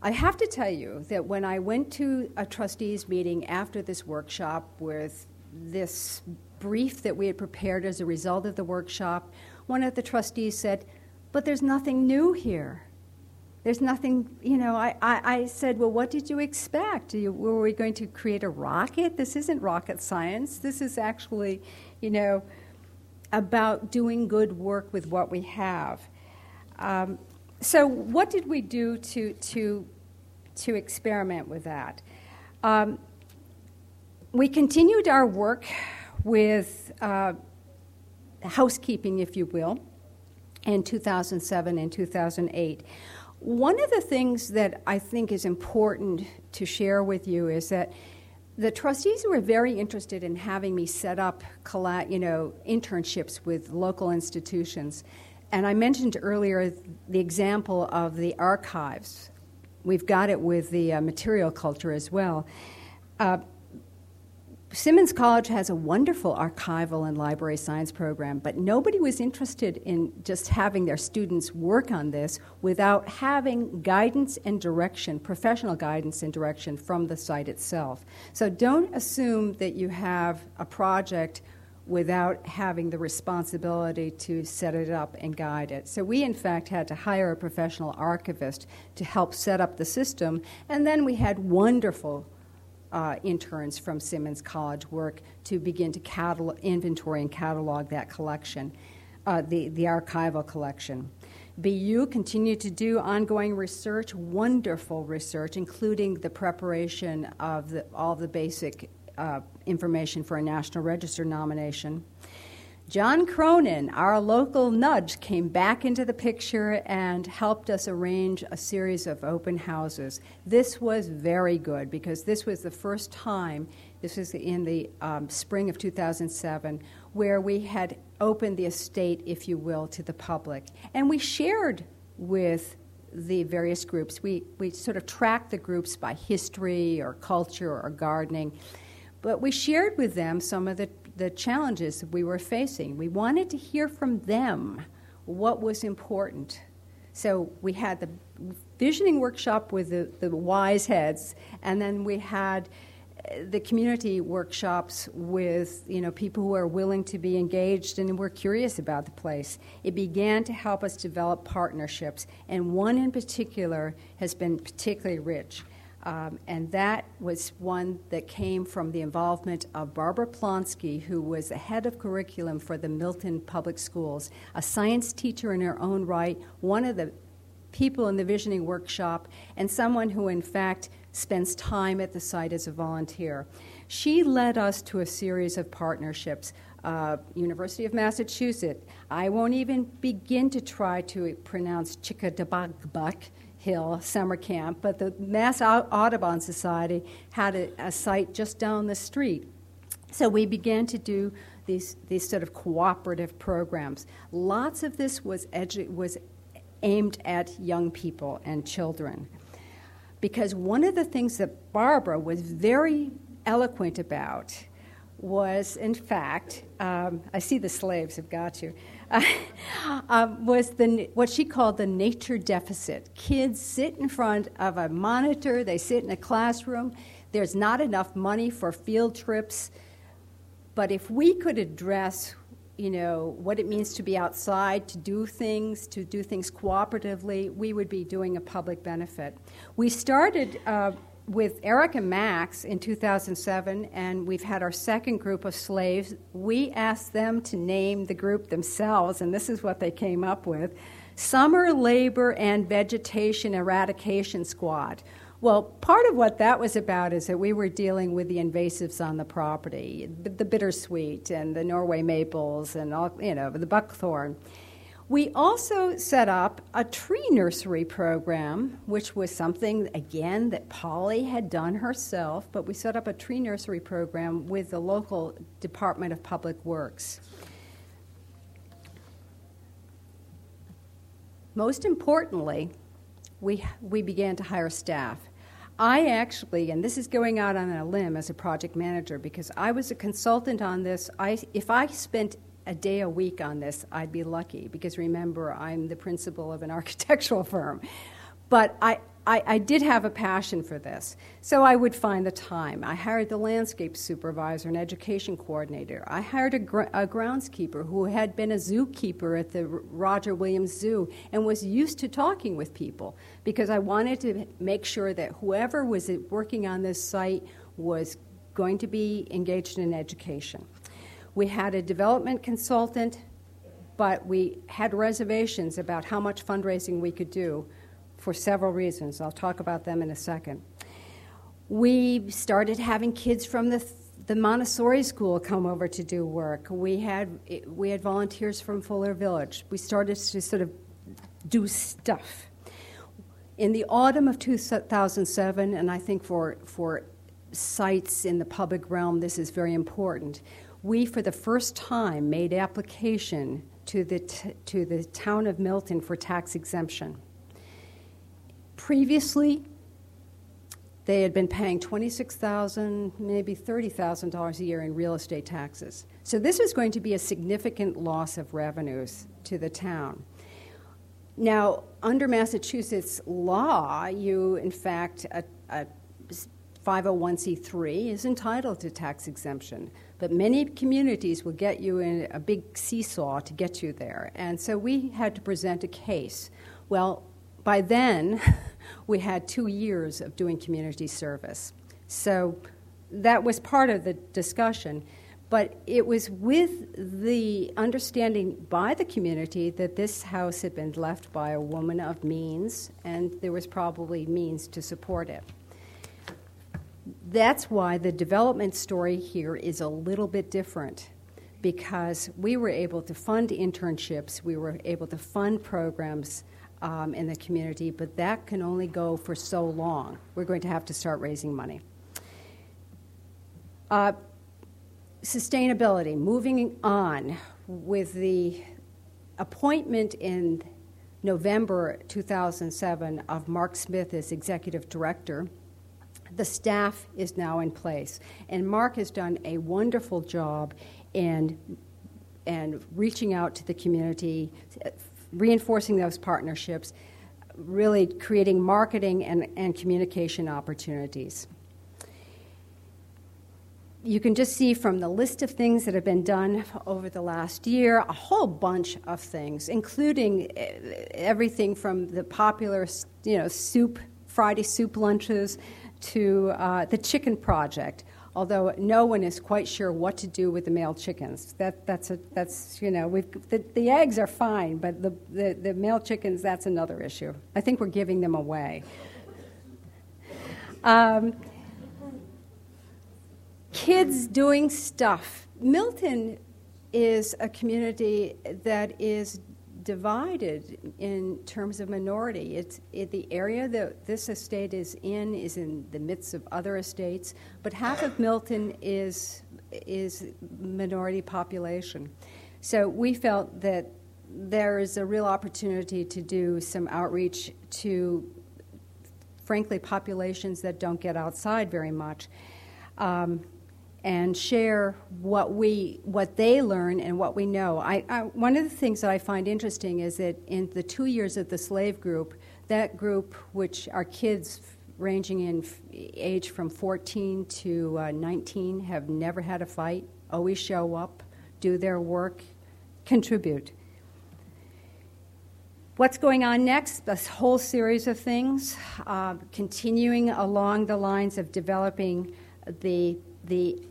I have to tell you that when I went to a trustees meeting after this workshop with this brief that we had prepared as a result of the workshop, one of the trustees said, But there's nothing new here. There's nothing, you know. I, I, I said, Well, what did you expect? You, were we going to create a rocket? This isn't rocket science. This is actually, you know, about doing good work with what we have. Um, so, what did we do to, to, to experiment with that? Um, we continued our work with uh, housekeeping, if you will, in 2007 and 2008. One of the things that I think is important to share with you is that the trustees were very interested in having me set up, you know, internships with local institutions. And I mentioned earlier the example of the archives. We've got it with the uh, material culture as well. Uh, Simmons College has a wonderful archival and library science program, but nobody was interested in just having their students work on this without having guidance and direction, professional guidance and direction from the site itself. So don't assume that you have a project without having the responsibility to set it up and guide it. So we, in fact, had to hire a professional archivist to help set up the system, and then we had wonderful uh, interns from Simmons College work to begin to catalog, inventory and catalog that collection, uh, the, the archival collection. BU continued to do ongoing research, wonderful research, including the preparation of the, all the basic uh, information for a National Register nomination. John Cronin, our local nudge, came back into the picture and helped us arrange a series of open houses. This was very good because this was the first time, this was in the um, spring of 2007, where we had opened the estate, if you will, to the public. And we shared with the various groups. We, we sort of tracked the groups by history or culture or gardening. But we shared with them some of the the challenges that we were facing. We wanted to hear from them what was important. So we had the visioning workshop with the, the wise heads, and then we had uh, the community workshops with you know people who are willing to be engaged and were curious about the place. It began to help us develop partnerships, and one in particular has been particularly rich. Um, and that was one that came from the involvement of Barbara Plonsky, who was the head of curriculum for the Milton Public Schools, a science teacher in her own right, one of the people in the visioning workshop, and someone who, in fact, spends time at the site as a volunteer. She led us to a series of partnerships. Uh, University of Massachusetts. I won't even begin to try to pronounce Chickatawbut Hill summer camp, but the Mass Audubon Society had a, a site just down the street. So we began to do these, these sort of cooperative programs. Lots of this was, edu- was aimed at young people and children. Because one of the things that Barbara was very eloquent about was, in fact, um, I see the slaves have got you, um, was the, what she called the nature deficit. Kids sit in front of a monitor, they sit in a classroom, There's not enough money for field trips. But if we could address you know, what it means to be outside, to do things, to do things cooperatively, we would be doing a public benefit. We started uh, with Eric and Max in 2007, and we've had our second group of slaves. We asked them to name the group themselves, and this is what they came up with Summer Labor and Vegetation Eradication Squad. Well, part of what that was about is that we were dealing with the invasives on the property, the bittersweet and the Norway maples and all, you know, the buckthorn. We also set up a tree nursery program, which was something, again, that Polly had done herself, but we set up a tree nursery program with the local Department of Public Works. Most importantly, we, we began to hire staff. I actually, and this is going out on a limb as a project manager, because I was a consultant on this. I, if I spent a day a week on this, I'd be lucky, because remember, I'm the principal of an architectural firm. But I, I, I, did have a passion for this, so I would find the time. I hired the landscape supervisor and education coordinator. I hired a, gr- a, groundskeeper who had been a zookeeper at the Roger Williams Zoo and was used to talking with people because I wanted to make sure that whoever was working on this site was going to be engaged in education. We had a development consultant, but we had reservations about how much fundraising we could do for several reasons. I'll talk about them in a second. We started having kids from the the Montessori school come over to do work. We had we had volunteers from Fuller Village. We started to sort of do stuff. In the autumn of 2007, and I think for for sites in the public realm, this is very important. We, for the first time, made application to the t- to the town of Milton for tax exemption. Previously, they had been paying 26,000, maybe $30,000 a year in real estate taxes. So this was going to be a significant loss of revenues to the town. Now, under Massachusetts law, you, in fact, a, a 501c3 is entitled to tax exemption, but many communities will get you in a big seesaw to get you there. And so we had to present a case. Well, by then, we had two years of doing community service. So that was part of the discussion. But it was with the understanding by the community that this house had been left by a woman of means, and there was probably means to support it. That's why the development story here is a little bit different because we were able to fund internships, we were able to fund programs um, in the community, but that can only go for so long. We're going to have to start raising money. Uh, sustainability, moving on with the appointment in November 2007 of Mark Smith as executive director. The staff is now in place, and Mark has done a wonderful job in and reaching out to the community, reinforcing those partnerships, really creating marketing and, and communication opportunities. You can just see from the list of things that have been done over the last year a whole bunch of things, including eh, everything from the popular, you know, soup, Friday soup lunches to uh, the Chicken Project, although no one is quite sure what to do with the male chickens. That, that's, a, that's you know, the, the eggs are fine, but the, the, the male chickens, that's another issue. I think we're giving them away. Um, kids doing stuff. Milton is a community that is divided in terms of minority. It's it, the area that this estate is in is in the midst of other estates, but half of Milton is is minority population. So we felt that there is a real opportunity to do some outreach to, frankly, populations that don't get outside very much. Um, and share what we what they learn and what we know. I, I, one of the things that I find interesting is that in the two years of the slave group, that group, which our kids ranging in age from 14 to uh, 19, have never had a fight, always show up, do their work, contribute. What's going on next? A whole series of things, uh, continuing along the lines of developing the the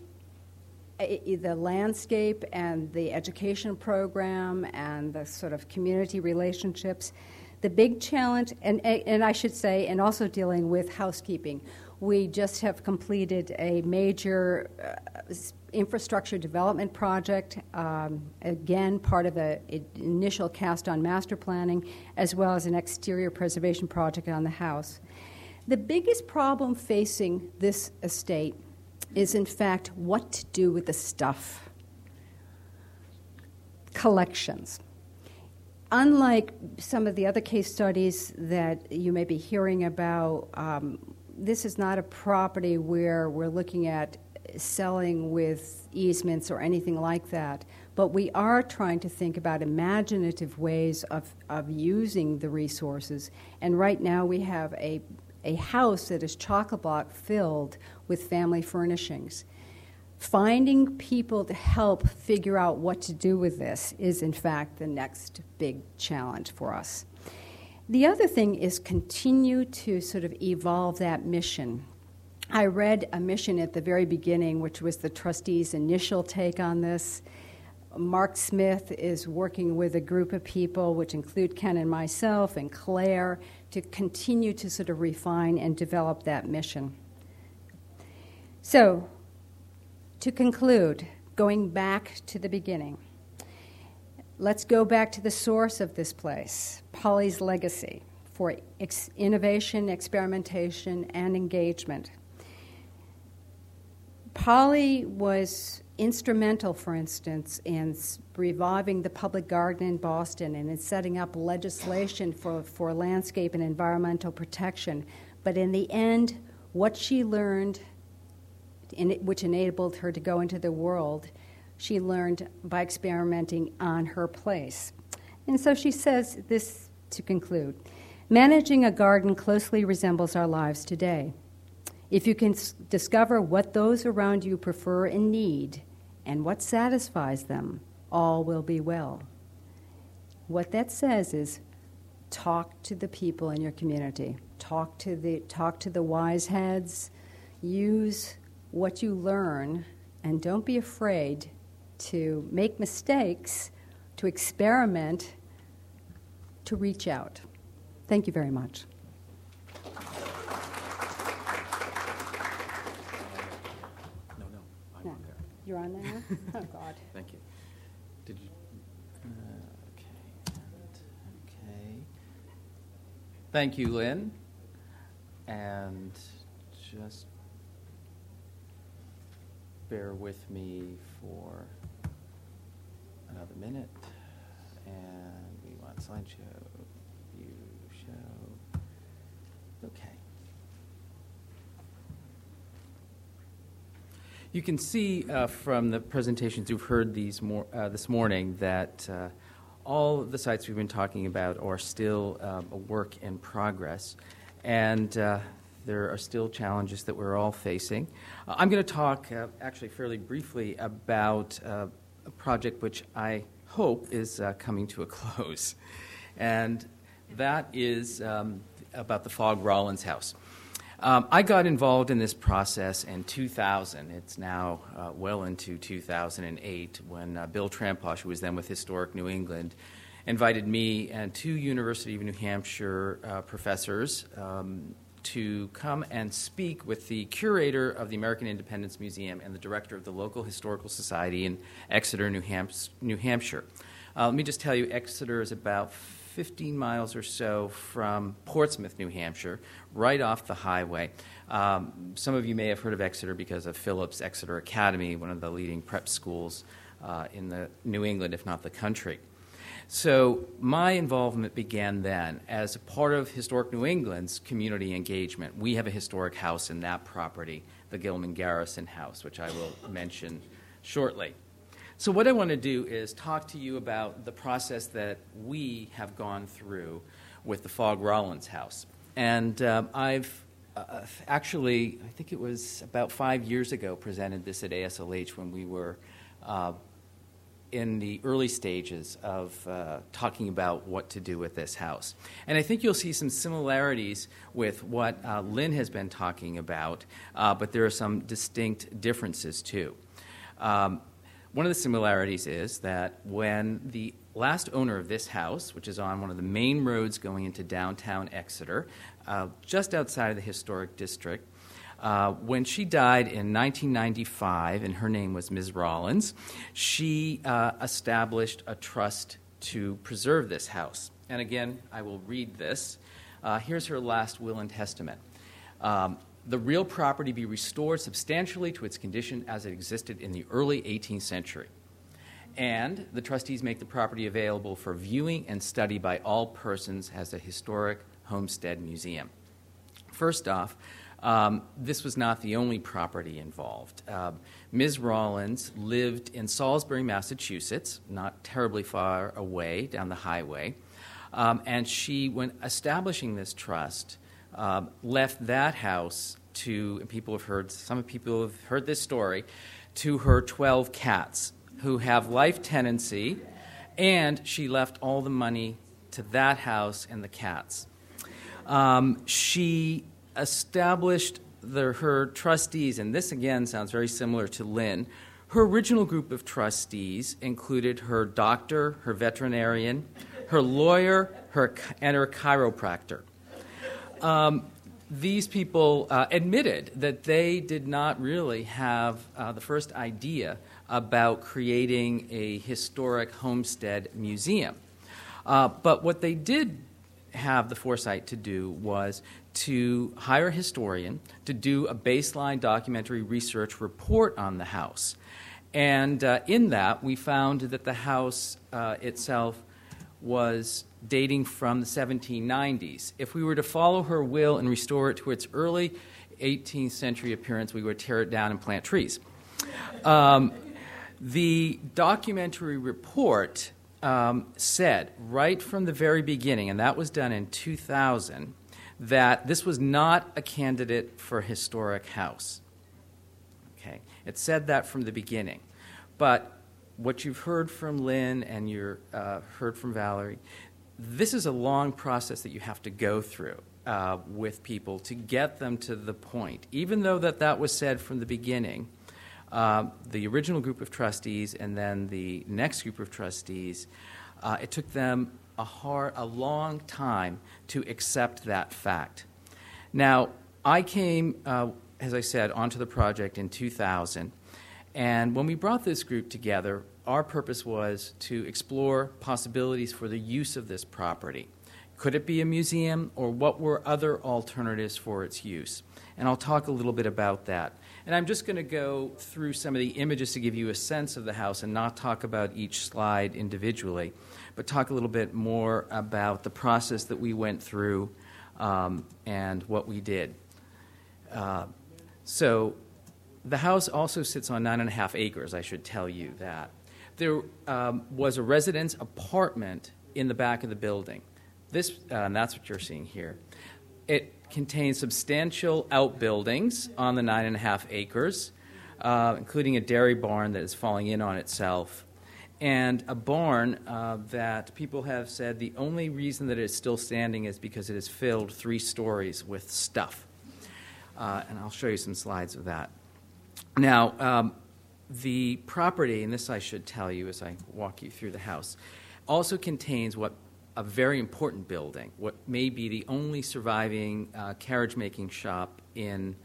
the landscape and the education program and the sort of community relationships. The big challenge, and, and I should say, and also dealing with housekeeping. We just have completed a major uh, infrastructure development project, um, again, part of the initial cast on master planning, as well as an exterior preservation project on the house. The biggest problem facing this estate is, in fact, what to do with the stuff. Collections. Unlike some of the other case studies that you may be hearing about, um, this is not a property where we're looking at selling with easements or anything like that. But we are trying to think about imaginative ways of, of using the resources. And right now we have a, a house that is chock a block filled with family furnishings. Finding people to help figure out what to do with this is, in fact, the next big challenge for us. The other thing is continue to sort of evolve that mission I read a mission at the very beginning, which was the trustees' initial take on this. Mark Smith is working with a group of people, which include Ken and myself and Claire, to continue to sort of refine and develop that mission. So, to conclude, going back to the beginning, let's go back to the source of this place, Polly's legacy for ex- innovation, experimentation, and engagement. Polly was instrumental, for instance, in reviving the public garden in Boston and in setting up legislation for, for landscape and environmental protection. But in the end, what she learned, in, which enabled her to go into the world, she learned by experimenting on her place. And so she says this to conclude Managing a garden closely resembles our lives today. If you can s- discover what those around you prefer and need and what satisfies them, all will be well. What that says is talk to the people in your community. Talk to the talk to the wise heads. Use what you learn and don't be afraid to make mistakes, to experiment, to reach out. Thank you very much. You're on there now? oh, God. Thank you. Did you? Uh, okay. okay. Thank you, Lynne. And just bear with me for another minute. And we want slideshow, view show. Okay. You can see uh, from the presentations you've heard these mor- uh, this morning that uh, all the sites we've been talking about are still um, a work in progress, and uh, there are still challenges that we're all facing. Uh, I'm going to talk uh, actually fairly briefly about a project which I hope is coming to a close, and that is um, about the Fogg Rollins House. Um, I got involved in this process in 2000. It's now uh, well into 2008 when uh, Bill Tramposch, who was then with Historic New England, invited me and two University of New Hampshire uh, professors um, to come and speak with the curator of the American Independence Museum and the director of the local historical society in Exeter, New, New Hampshire. Uh, let me just tell you, Exeter is about 15 miles or so from Portsmouth, New Hampshire, right off the highway. Um, some of you may have heard of Exeter because of Phillips Exeter Academy, one of the leading prep schools uh, in the New England, if not the country. So my involvement began then as a part of Historic New England's community engagement. We have a historic house in that property, the Gilman Garrison House, which I will mention shortly. So, what I want to do is talk to you about the process that we have gone through with the Fogg Rollins House. And um, I've uh, actually, I think it was about five years ago, presented this at AASLH when we were uh, in the early stages of uh, talking about what to do with this house. And I think you'll see some similarities with what uh, Lynne has been talking about, uh, but there are some distinct differences too. Um, one of the similarities is that when the last owner of this house, which is on one of the main roads going into downtown Exeter, uh, just outside of the historic district, uh, when she died in 1995, and her name was Ms. Rollins, she uh, established a trust to preserve this house. And again, I will read this. Uh, here's her last will and testament. Um, the real property be restored substantially to its condition as it existed in the early 18th century. And the trustees make the property available for viewing and study by all persons as a historic homestead museum. First off, um, this was not the only property involved. Uh, Ms. Rollins lived in Salisbury, Massachusetts, not terribly far away down the highway. Um, and she, when establishing this trust, uh, left that house to, people have heard, some people have heard this story, to her 12 cats who have life tenancy, and she left all the money to that house and the cats. Um, she established the, her trustees, and this again sounds very similar to Lynne. Her original group of trustees included her doctor, her veterinarian, her lawyer, her, and her chiropractor. Um, these people uh, admitted that they did not really have uh, the first idea about creating a historic homestead museum. Uh, but what they did have the foresight to do was to hire a historian to do a baseline documentary research report on the house. And uh, in that, we found that the house uh, itself was dating from the 1790s. If we were to follow her will and restore it to its early 18th century appearance, we would tear it down and plant trees. Um, the documentary report um, said right from the very beginning, and that was done in 2000, that this was not a candidate for historic house. Okay, it said that from the beginning. But what you've heard from Lynne and you uh, heard from Valerie, this is a long process that you have to go through uh, with people to get them to the point. Even though that that was said from the beginning, uh, the original group of trustees and then the next group of trustees, uh, it took them a hard, a long time to accept that fact. Now, I came, uh, as I said, onto the project in 2000, and when we brought this group together, our purpose was to explore possibilities for the use of this property. Could it be a museum, or what were other alternatives for its use? And I'll talk a little bit about that. And I'm just going to go through some of the images to give you a sense of the house and not talk about each slide individually, but talk a little bit more about the process that we went through um, and what we did. Uh, so, the house also sits on nine and a half acres, I should tell you that there um, was a residence apartment in the back of the building. This, uh, and that's what you're seeing here. It contains substantial outbuildings on the nine and a half acres, uh, including a dairy barn that is falling in on itself, and a barn uh, that people have said the only reason that it is still standing is because it is filled three stories with stuff. Uh, and I'll show you some slides of that. Now, um, the property, and this I should tell you as I walk you through the house, also contains what a very important building, what may be the only surviving uh, carriage making shop in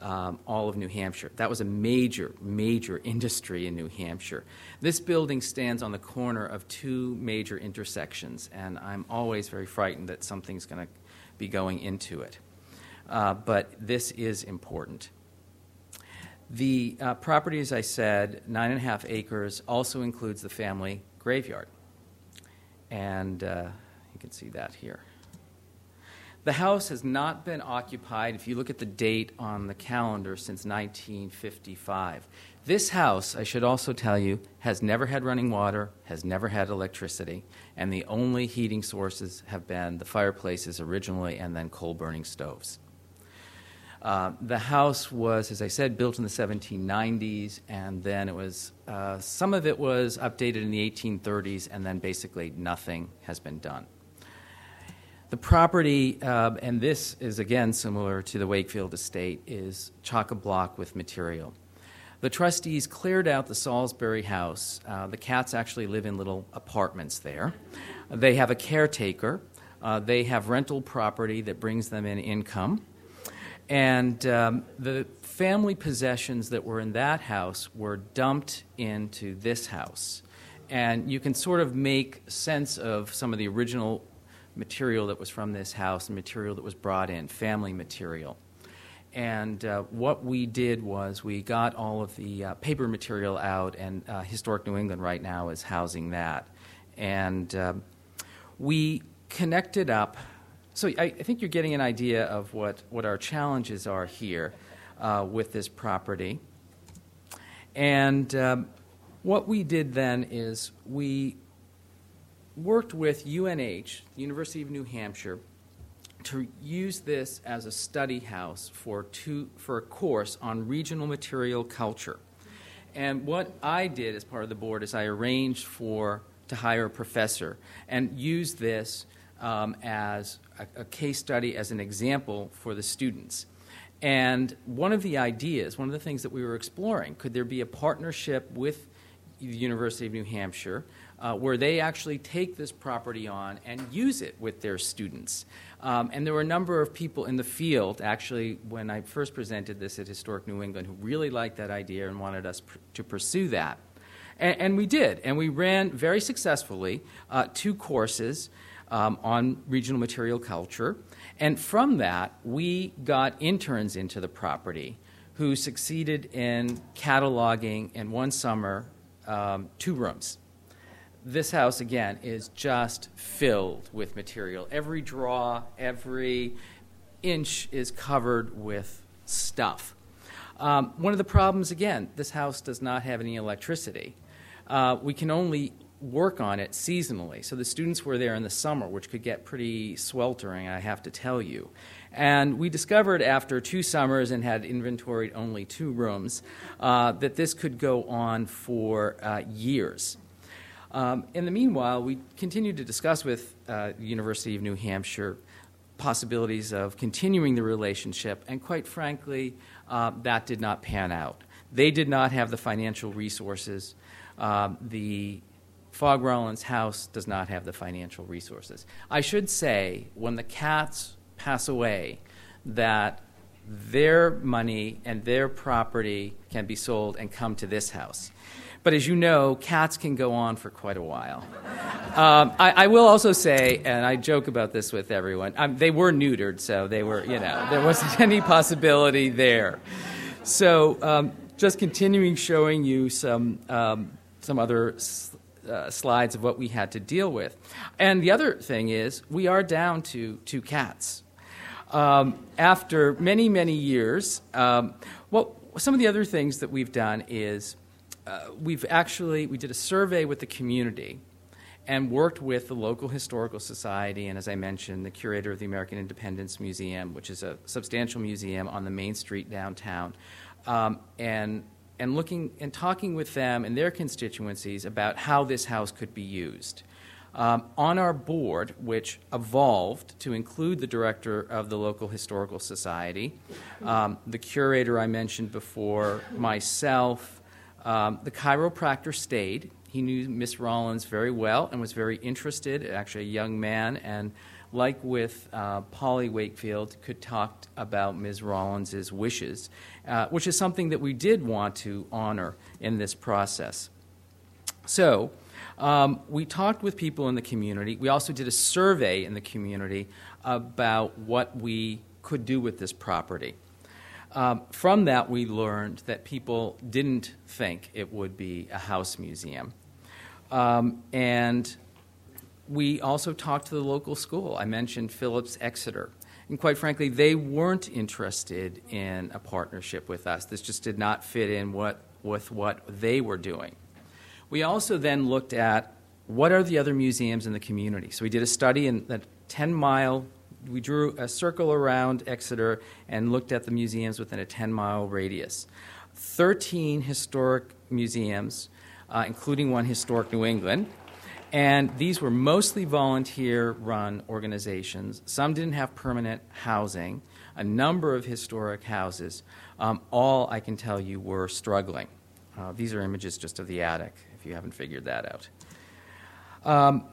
um, all of New Hampshire. That was a major, major industry in New Hampshire. This building stands on the corner of two major intersections, and I'm always very frightened that something's going to be going into it. Uh, but this is important. The uh, property, as I said, nine and a half acres, also includes the family graveyard. And uh, you can see that here. The house has not been occupied, if you look at the date on the calendar, since 1955. This house, I should also tell you, has never had running water, has never had electricity, and the only heating sources have been the fireplaces originally and then coal burning stoves. Uh, the house was, as I said, built in the 1790s, and then it was, uh, some of it was updated in the 1830s, and then basically nothing has been done. The property, uh, and this is again similar to the Wakefield estate, is chock a block with material. The trustees cleared out the Salisbury house. Uh, the cats actually live in little apartments there. They have a caretaker. Uh, they have rental property that brings them in income. And um, the family possessions that were in that house were dumped into this house. And you can sort of make sense of some of the original material that was from this house and material that was brought in, family material. And uh, what we did was we got all of the uh, paper material out, and uh, Historic New England right now is housing that. And um, we connected up so I, I, think you're getting an idea of what, what our challenges are here uh, with this property. And um, what we did then is we worked with UNH, the University of New Hampshire, to use this as a study house for, two, for a course on regional material culture. And what I did as part of the board is I arranged for to hire a professor and use this um, as a, a case study, as an example for the students. And one of the ideas, one of the things that we were exploring, could there be a partnership with the University of New Hampshire uh, where they actually take this property on and use it with their students? Um, and there were a number of people in the field, actually, when I first presented this at Historic New England, who really liked that idea and wanted us pr- to pursue that. And, and, we did. And we ran very successfully uh, two courses um, on regional material culture. And from that, we got interns into the property who succeeded in cataloging in one summer um, two rooms. This house, again, is just filled with material. Every draw, every inch is covered with stuff. Um, one of the problems, again, this house does not have any electricity. Uh, we can only work on it seasonally. So the students were there in the summer, which could get pretty sweltering, I have to tell you. And we discovered after two summers and had inventoried only two rooms uh, that this could go on for uh, years. Um, in the meanwhile, we continued to discuss with uh, the University of New Hampshire possibilities of continuing the relationship, and quite frankly, uh, that did not pan out. They did not have the financial resources. Um, the Fogg Rollins House does not have the financial resources. I should say, when the cats pass away, that their money and their property can be sold and come to this house. But as you know, cats can go on for quite a while. Um, I, I, will also say, and I joke about this with everyone, um, they were neutered, so they were, you know, there wasn't any possibility there. So, um, just continuing showing you some um, some other uh, slides of what we had to deal with. And the other thing is, we are down to two cats. Um, after many, many years, um, well, some of the other things that we've done is uh, we've actually we did a survey with the community and worked with the local historical society and as i mentioned the curator of the american independence museum which is a substantial museum on the main street downtown um, and and looking and talking with them and their constituencies about how this house could be used. Um, on our board, which evolved to include the director of the local historical society, um, the curator I mentioned before, myself, um, the chiropractor stayed. He knew Miss Rollins very well and was very interested, actually, a young man, and like with uh, Polly Wakefield, could talk about Ms. Rollins's wishes, uh, which is something that we did want to honor in this process. So, um, we talked with people in the community. We also did a survey in the community about what we could do with this property. Um, from that, we learned that people didn't think it would be a house museum. Um, and we also talked to the local school. I mentioned Phillips Exeter. And quite frankly, they weren't interested in a partnership with us. This just did not fit in what, with what they were doing. We also then looked at what are the other museums in the community. So we did a study in the 10 mile we drew a circle around Exeter and looked at the museums within a 10 mile radius. 13 historic museums, uh, including one historic New England. And these were mostly volunteer run organizations. Some didn't have permanent housing, a number of historic houses. Um, all I can tell you were struggling. Uh, these are images just of the attic, if you haven't figured that out. Um,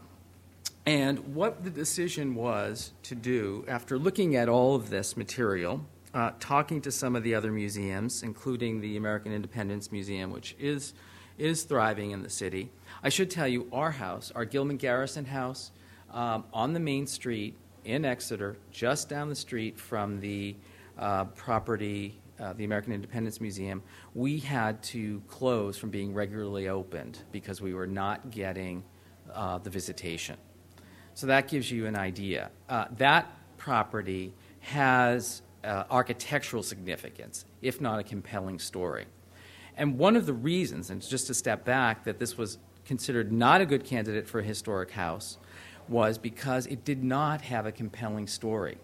and what the decision was to do after looking at all of this material, uh, talking to some of the other museums, including the American Independence Museum, which is, is thriving in the city. I should tell you, our house, our Gilman Garrison house, um, on the main street in Exeter, just down the street from the uh, property, uh, the American Independence Museum, we had to close from being regularly opened because we were not getting uh, the visitation. So that gives you an idea. Uh, that property has uh, architectural significance, if not a compelling story. And one of the reasons, and just to step back, that this was considered not a good candidate for a historic house was because it did not have a compelling story.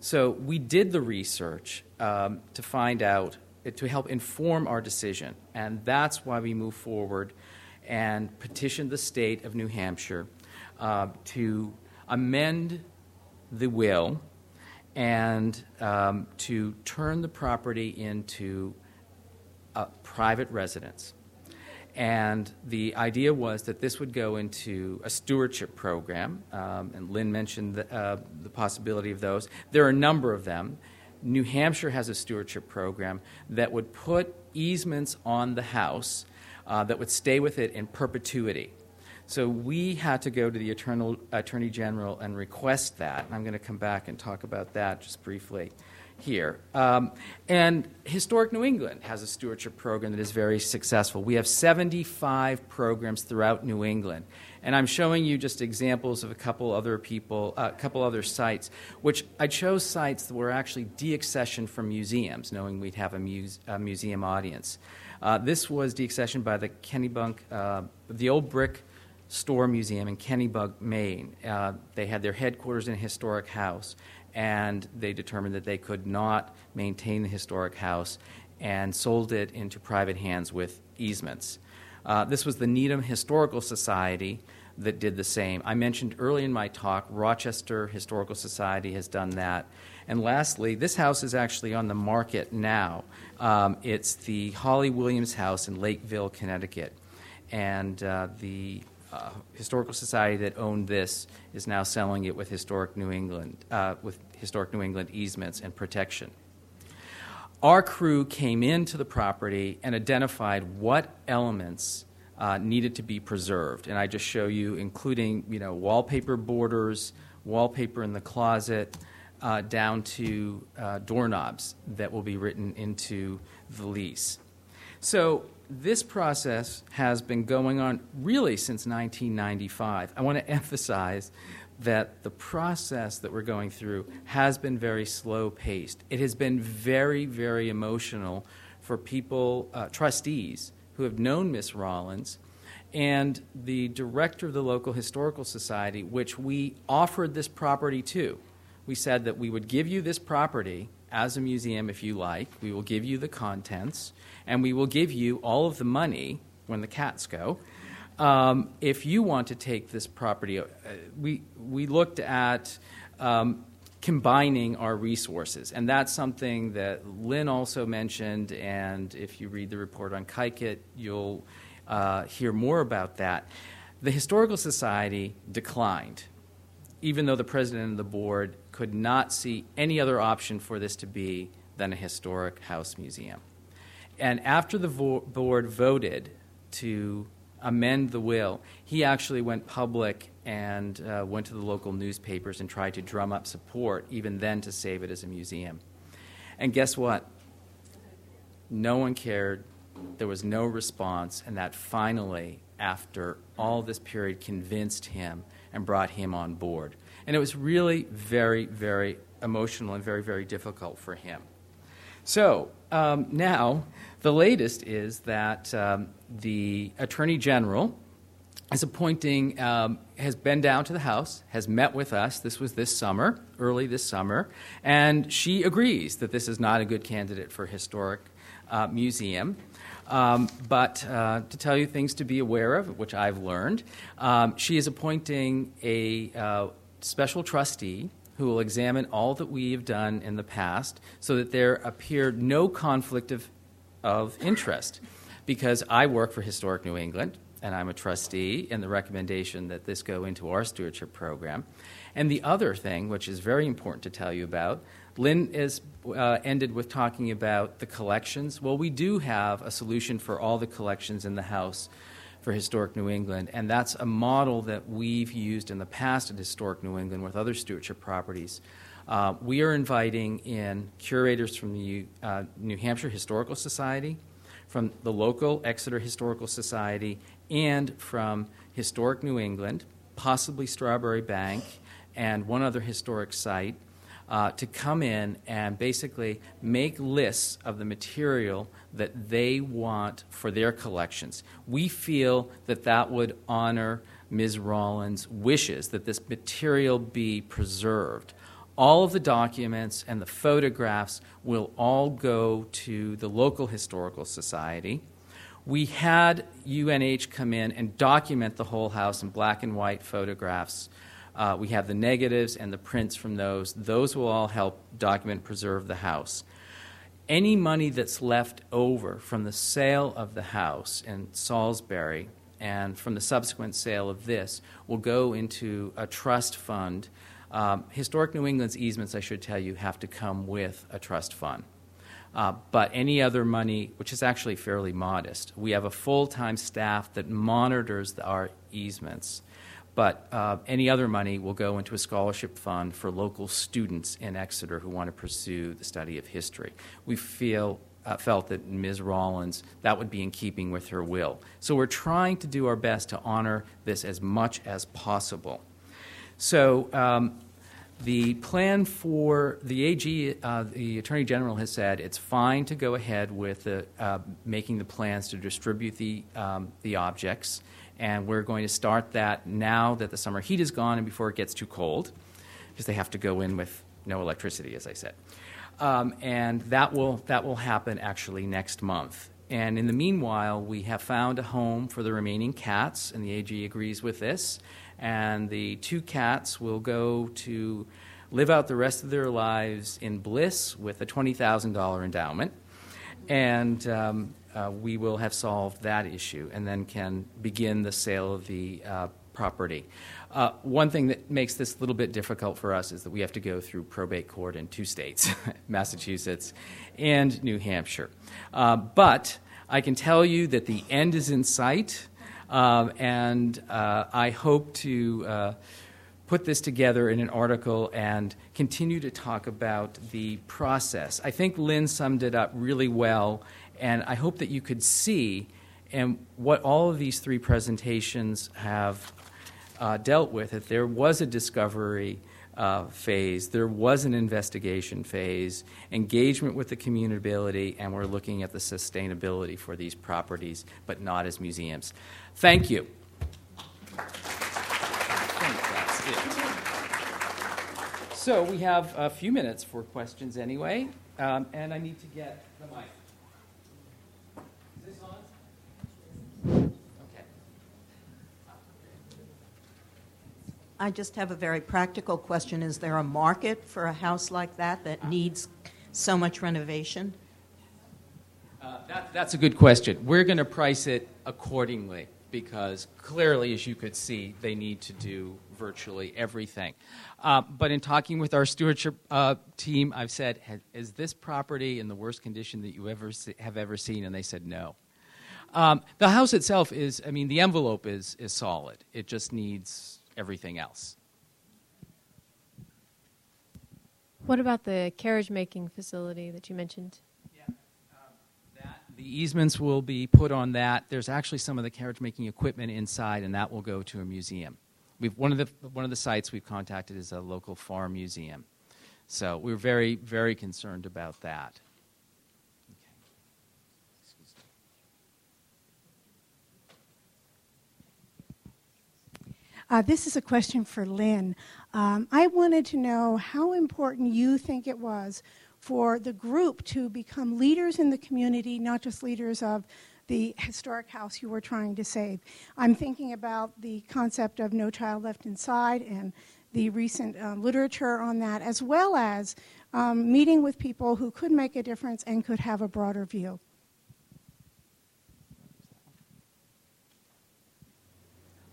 So we did the research um, to find out, to help inform our decision. And that's why we moved forward and petitioned the state of New Hampshire uh, to amend the will and um, to turn the property into a private residence. And the idea was that this would go into a stewardship program, um, and Lynne mentioned the, uh, the possibility of those. There are a number of them. New Hampshire has a stewardship program that would put easements on the house uh, that would stay with it in perpetuity. So we had to go to the Eternal, Attorney General and request that. And I'm going to come back and talk about that just briefly here. Um, and Historic New England has a stewardship program that is very successful. We have 75 programs throughout New England. And I'm showing you just examples of a couple other people, a uh, couple other sites, which I chose sites that were actually deaccessioned from museums, knowing we'd have a, muse, a museum audience. Uh, this was deaccessioned by the Kennebunk, uh, the old brick store museum in Kennebunk, Maine. Uh, they had their headquarters in a historic house and they determined that they could not maintain the historic house and sold it into private hands with easements. Uh, this was the Needham Historical Society that did the same. I mentioned early in my talk, Rochester Historical Society has done that. And lastly, this house is actually on the market now. Um, it's the Holley Williams House in Lakeville, Connecticut. And uh, the uh, historical society that owned this is now selling it with historic New England, uh, with historic New England easements and protection. Our crew came into the property and identified what elements uh, needed to be preserved, and I just show you, including you know wallpaper borders, wallpaper in the closet, uh, down to uh, doorknobs that will be written into the lease. So this process has been going on really since 1995. I want to emphasize that the process that we're going through has been very slow paced. It has been very, very emotional for people, uh, trustees, who have known Miss Rollins and the director of the local historical society, which we offered this property to. We said that we would give you this property as a museum if you like, we will give you the contents and we will give you all of the money when the cats go. Um, if you want to take this property, uh, we, we looked at um, combining our resources, and that's something that Lynne also mentioned. And if you read the report on Kykuit, you'll uh, hear more about that. The Historical Society declined, even though the president of the board could not see any other option for this to be than a historic house museum. And after the vo- board voted to amend the will, he actually went public and uh, went to the local newspapers and tried to drum up support, even then, to save it as a museum. And guess what? No one cared. There was no response, and that finally, after all this period, convinced him and brought him on board. And it was really very, very emotional and very, very difficult for him. So um, now, the latest is that um, the Attorney General is appointing, um, has been down to the House, has met with us. This was this summer, early this summer, and she agrees that this is not a good candidate for historic uh, museum. Um, but uh, to tell you things to be aware of, which I've learned, um, she is appointing a uh, special trustee who will examine all that we have done in the past so that there appeared no conflict of, of interest. Because I work for Historic New England, and I'm a trustee, and the recommendation that this go into our stewardship program. And the other thing, which is very important to tell you about, Lynne is, uh, ended with talking about the collections. Well, we do have a solution for all the collections in the house for Historic New England, and that's a model that we've used in the past at Historic New England with other stewardship properties. Uh, we are inviting in curators from the uh, New Hampshire Historical Society, from the local Exeter Historical Society, and from Historic New England, possibly Strawbery Banke, and one other historic site uh, to come in and basically make lists of the material that they want for their collections. We feel that that would honor Ms. Rollins' wishes that this material be preserved. All of the documents and the photographs will all go to the local historical society. We had UNH come in and document the whole house in black and white photographs uh, we have the negatives and the prints from those. Those will all help document preserve the house. Any money that's left over from the sale of the house in Salisbury and from the subsequent sale of this will go into a trust fund. Um, Historic New England's easements, I should tell you, have to come with a trust fund. Uh, but any other money, which is actually fairly modest, we have a full time staff that monitors our easements but uh, any other money will go into a scholarship fund for local students in Exeter who want to pursue the study of history. We feel uh, felt that Ms. Rollins, that would be in keeping with her will. So we're trying to do our best to honor this as much as possible. So um, the plan for the AG, uh, the Attorney General has said it's fine to go ahead with uh, making the plans to distribute the, um, the objects and we're going to start that now that the summer heat is gone and before it gets too cold, because they have to go in with no electricity, as I said. Um, and that will, that will happen actually next month. And in the meanwhile, we have found a home for the remaining cats, and the AG agrees with this. And the two cats will go to live out the rest of their lives in bliss with a $20,000 endowment. And um, uh, we will have solved that issue and then can begin the sale of the uh, property. Uh, one thing that makes this a little bit difficult for us is that we have to go through probate court in two states, Massachusetts and New Hampshire. Uh, but I can tell you that the end is in sight, um, and uh, I hope to uh, put this together in an article and continue to talk about the process. I think Lynne summed it up really well and I hope that you could see and what all of these three presentations have uh, dealt with. If there was a discovery uh, phase, there was an investigation phase, engagement with the community, and we're looking at the sustainability for these properties, but not as museums. Thank you. So we have a few minutes for questions anyway, um, and I need to get the mic. I just have a very practical question. Is there a market for a house like that that needs so much renovation? Uh, that, that's a good question. We're going to price it accordingly because clearly, as you could see, they need to do virtually everything. Uh, but in talking with our stewardship uh, team, I've said, "Is this property in the worst condition that you ever see, have ever seen?" And they said, "No." Um, the house itself is, I mean, the envelope is is solid. It just needs everything else. What about the carriage making facility that you mentioned? Yeah, uh, that, the easements will be put on that. There's actually some of the carriage making equipment inside, and that will go to a museum. We've, one, of the, one of the sites we've contacted is a local farm museum. So we're very, very concerned about that. Uh, this is a question for Lynne. Um, I wanted to know how important you think it was for the group to become leaders in the community, not just leaders of the historic house you were trying to save. I'm thinking about the concept of No Child Left Inside and the recent uh, literature on that, as well as um, meeting with people who could make a difference and could have a broader view.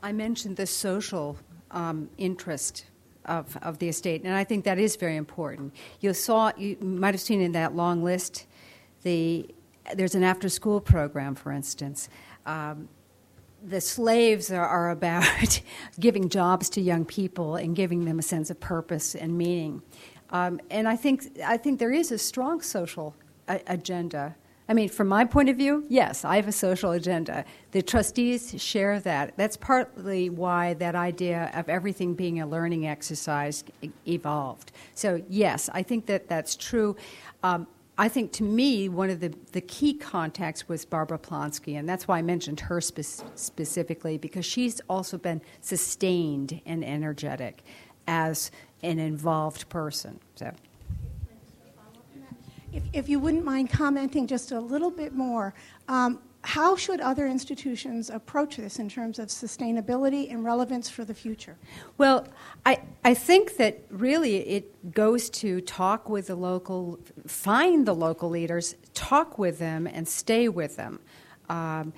I mentioned the social um, interest of, of the estate, and I think that is very important. You saw, you might have seen in that long list, the there's an after-school program, for instance. Um, the slaves are, are about giving jobs to young people and giving them a sense of purpose and meaning. Um, and I think I think there is a strong social a- agenda I mean, from my point of view, yes, I have a social agenda. The trustees share that. That's partly why that idea of everything being a learning exercise evolved. So, yes, I think that that's true. Um, I think to me, one of the, the key contacts was Barbara Plonsky, and that's why I mentioned her spe- specifically, because she's also been sustained and energetic as an involved person. So. If, if you wouldn't mind commenting just a little bit more, um, how should other institutions approach this in terms of sustainability and relevance for the future? Well, I, I think that really it goes to talk with the local, find the local leaders, talk with them, and stay with them. Um,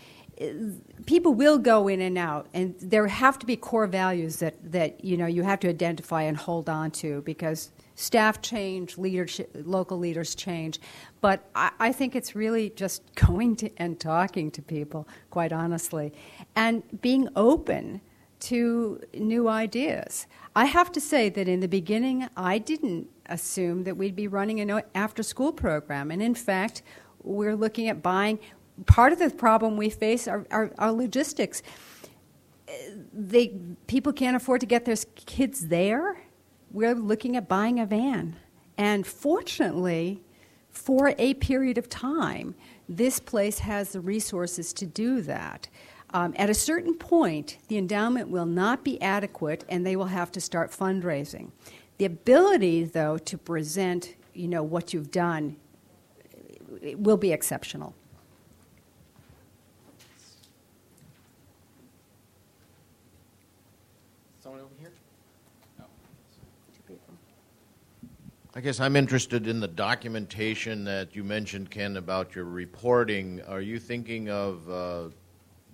people will go in and out, and there have to be core values that, that you know you have to identify and hold on to because staff change, leadership, local leaders change. But I, I, think it's really just going to and talking to people, quite honestly, and being open to new ideas. I have to say that in the beginning, I didn't assume that we'd be running an after school program. And in fact, we're looking at buying. Part of the problem we face are, are, are logistics. They, people can't afford to get their kids there we're looking at buying a van. And fortunately, for a period of time, this place has the resources to do that. Um, at a certain point, the endowment will not be adequate and they will have to start fundraising. The ability, though, to present you know, what you've done will be exceptional. I guess I'm interested in the documentation that you mentioned, Ken, about your reporting. Are you thinking of uh,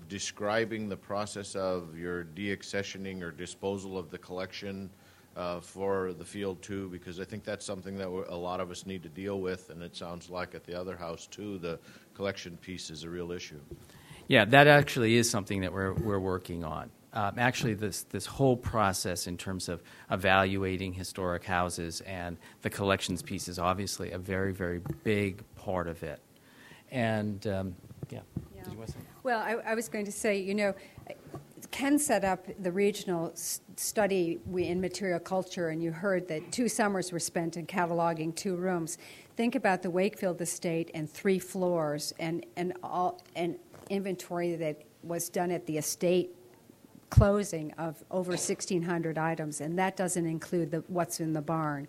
describing the process of your deaccessioning or disposal of the collection uh, for the field too? Because I think that's something that a lot of us need to deal with, and it sounds like at the other house too, the collection piece is a real issue. Yeah, that actually is something that we're, we're working on um, actually this this whole process in terms of evaluating historic houses and the collections piece is obviously a very very big part of it. And um, yeah. yeah. Well, I, I, was going to say, you know, Ken set up the regional study in material culture, and you heard that two summers were spent in cataloging two rooms. Think about the Wakefield estate and three floors, and and all an inventory that was done at the estate closing of over 1,600 items, and that doesn't include the, what's in the barn.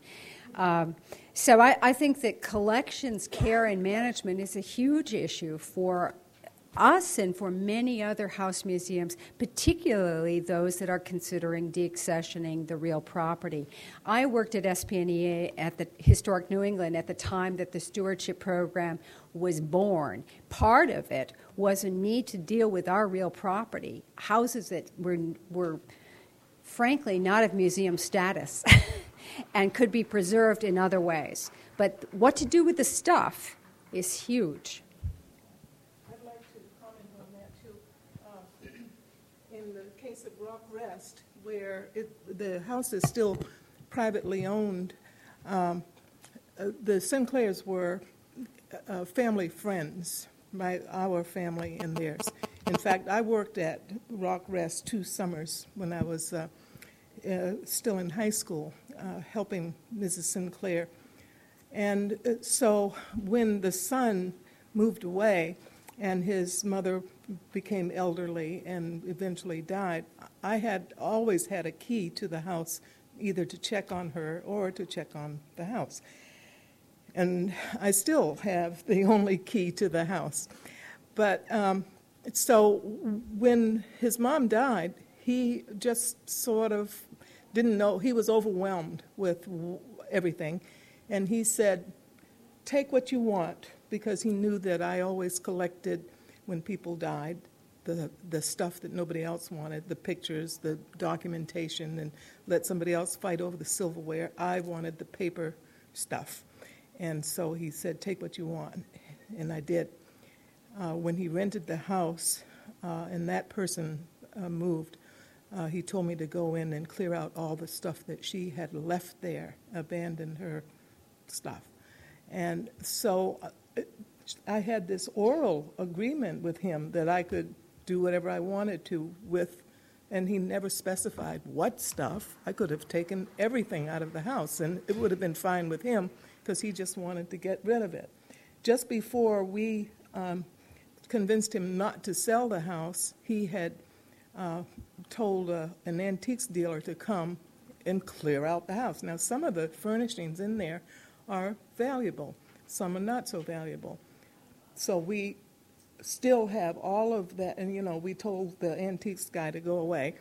Um, so I, I, think that collections care and management is a huge issue for us and for many other house museums, particularly those that are considering deaccessioning the real property. I worked at SPNEA at the Historic New England at the time that the stewardship program was born. Part of it was a need to deal with our real property, houses that were, were frankly not of museum status and could be preserved in other ways. But what to do with the stuff is huge. I'd like to comment on that too. Uh, in the case of Rock Rest, where it, the house is still privately owned, um, uh, the Sinclairs were uh, family friends, my, our family and theirs. In fact, I worked at Rock Rest two summers when I was uh, uh, still in high school, uh, helping Mrs. Sinclair. And uh, so when the son moved away, and his mother became elderly and eventually died. I had always had a key to the house, either to check on her or to check on the house. And I still have the only key to the house. But um, so when his mom died, he just sort of didn't know, he was overwhelmed with everything. And he said, Take what you want, because he knew that I always collected when people died the, the stuff that nobody else wanted the pictures, the documentation, and let somebody else fight over the silverware. I wanted the paper stuff. And so he said, Take what you want. And I did. Uh, when he rented the house uh, and that person uh, moved, uh, he told me to go in and clear out all the stuff that she had left there, abandoned her stuff. And so uh, I had this oral agreement with him that I could do whatever I wanted to with, and he never specified what stuff. I could have taken everything out of the house, and it would have been fine with him because he just wanted to get rid of it. Just before we um, convinced him not to sell the house, he had uh, told uh, an antiques dealer to come and clear out the house. Now, some of the furnishings in there are valuable, some are not so valuable. So we still have all of that, and you know, we told the antiques guy to go away.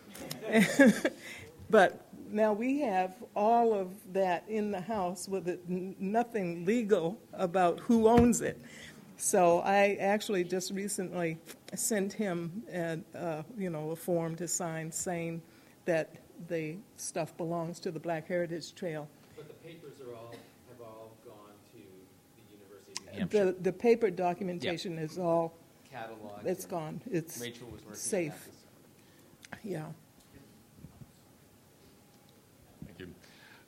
but now we have all of that in the house with it, nothing legal about who owns it. So I actually just recently sent him, a, uh, you know, a form to sign saying that the stuff belongs to the Black Heritage Trail. But the papers are all all gone to the University of New Hampshire. The, the paper documentation is all catalog. it's gone. It's Rachel was working safe. Yeah. Thank you.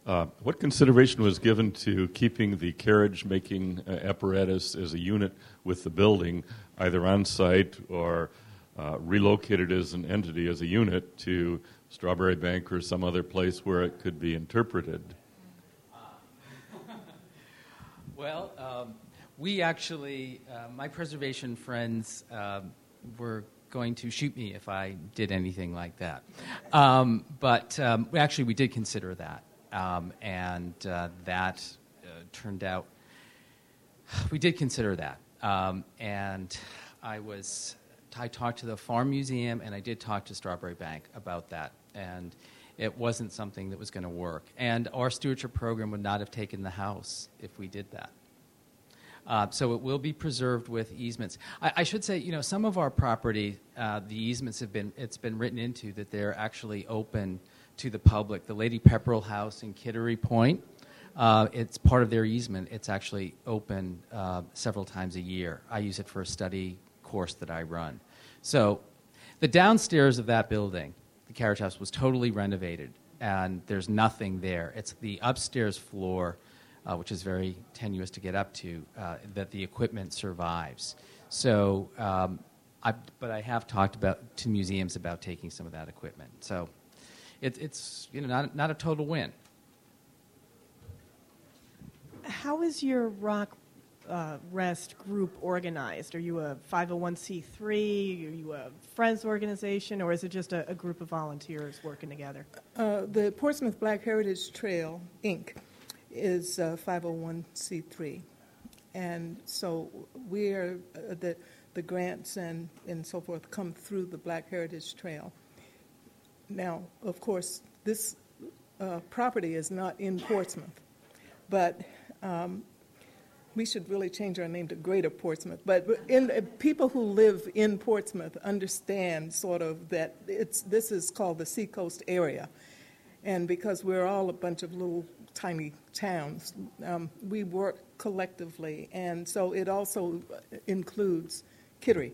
Uh, What consideration was given to keeping the carriage-making uh, apparatus as a unit with the building, either on-site or uh, relocated as an entity, as a unit, to Strawbery Banke or some other place where it could be interpreted? Well, um, we actually, uh, my preservation friends um, were going to shoot me if I did anything like that. Um, but um, actually, we did consider that. Um, and uh, that uh, turned out, we did consider that. Um, and I was, I talked to the Farm Museum and I did talk to Strawbery Banke about that. And it wasn't something that was going to work. And our stewardship program would not have taken the house if we did that. Uh, so it will be preserved with easements. I, I, should say, you know, some of our property, uh, the easements have been, it's been written into that they're actually open to the public. The Lady Pepperell House in Kittery Point, uh, it's part of their easement. It's actually open uh, several times a year. I use it for a study course that I run. So the downstairs of that building, the carriage house, was totally renovated, and there's nothing there. It's the upstairs floor uh, which is very tenuous to get up to, uh, that the equipment survives. So, um, I, but I have talked about to museums about taking some of that equipment. So, it, it's you know not not a total win. How is your rock uh, rest group organized? Are you a 501c3? Are you a friends organization, or is it just a, a group of volunteers working together? Uh, the Portsmouth Black Heritage Trail, Inc is uh, 501c3. And so we're, uh, the, the grants and, and so forth come through the Black Heritage Trail. Now, of course, this uh, property is not in Portsmouth, but um, we should really change our name to Greater Portsmouth. But in, uh, people who live in Portsmouth understand sort of that it's, this is called the Seacoast area. And because we're all a bunch of little tiny towns. Um, we work collectively, and so it also includes Kittery,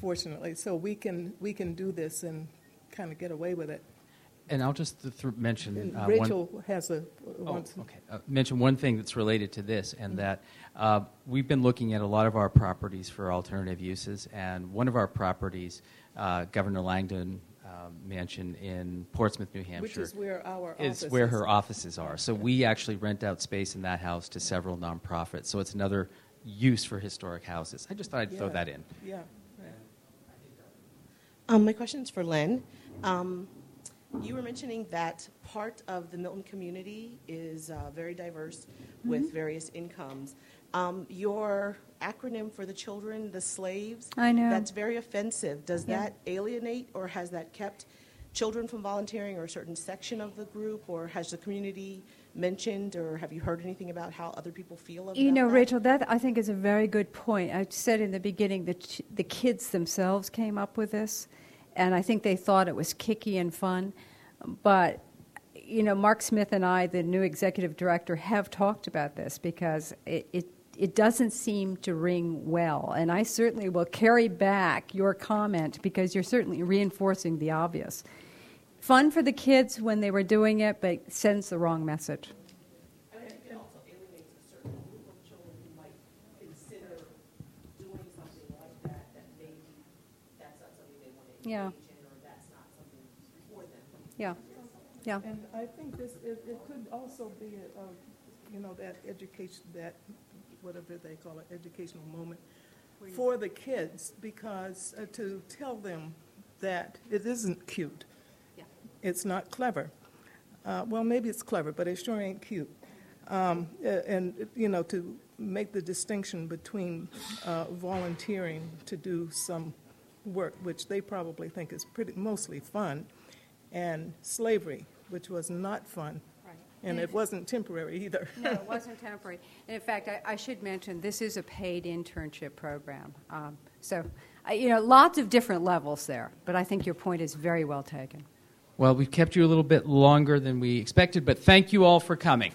fortunately. So we can we can do this and kind of get away with it. And I'll just th- mention uh, Rachel one, has a oh, okay. Uh, mention one thing that's related to this, and mm-hmm. that uh, we've been looking at a lot of our properties for alternative uses, and one of our properties, uh, Governor Langdon um, mansion in Portsmouth, New Hampshire. Which is where our is where her offices are. So we actually rent out space in that house to several nonprofits. So it's another use for historic houses. I just thought I'd throw that in. Yeah. Um, my question is for Lynne. Um, you were mentioning that part of the Milton community is uh, very diverse with various incomes. Um, your acronym for the children, the slaves, I know. that's very offensive. Does Yeah. that alienate or has that kept children from volunteering or a certain section of the group? Or has the community mentioned or have you heard anything about how other people feel about it? You know, that? Rachel, that I think is a very good point. I said in the beginning that the kids themselves came up with this, and I think they thought it was kicky and fun. But, you know, Mark Smith and I, the new executive director, have talked about this because it, it, it doesn't seem to ring well. And I certainly will carry back your comment because you're certainly reinforcing the obvious. Fun for the kids when they were doing it, but sends the wrong message. And I think it also alienates a certain group of children who might consider doing something like that, that maybe that's not something they want to Yeah. engage in, or that's not something for them. Yeah. Yeah. And I think this, it, it could also be a, a, you know, that education, that, whatever they call it, educational moment for the kids, because uh, to tell them that it isn't cute. Yeah. It's not clever. Uh, well, maybe it's clever, but it sure ain't cute. Um, and, you know, to make the distinction between uh, volunteering to do some work, which they probably think is pretty, mostly fun, and slavery, which was not fun. Right. And it wasn't temporary either. No, it wasn't temporary. And in fact, I, I should mention this is a paid internship program. Um, so, I, you know, lots of different levels there. But I think your point is very well taken. Well, we've kept you a little bit longer than we expected, but thank you all for coming.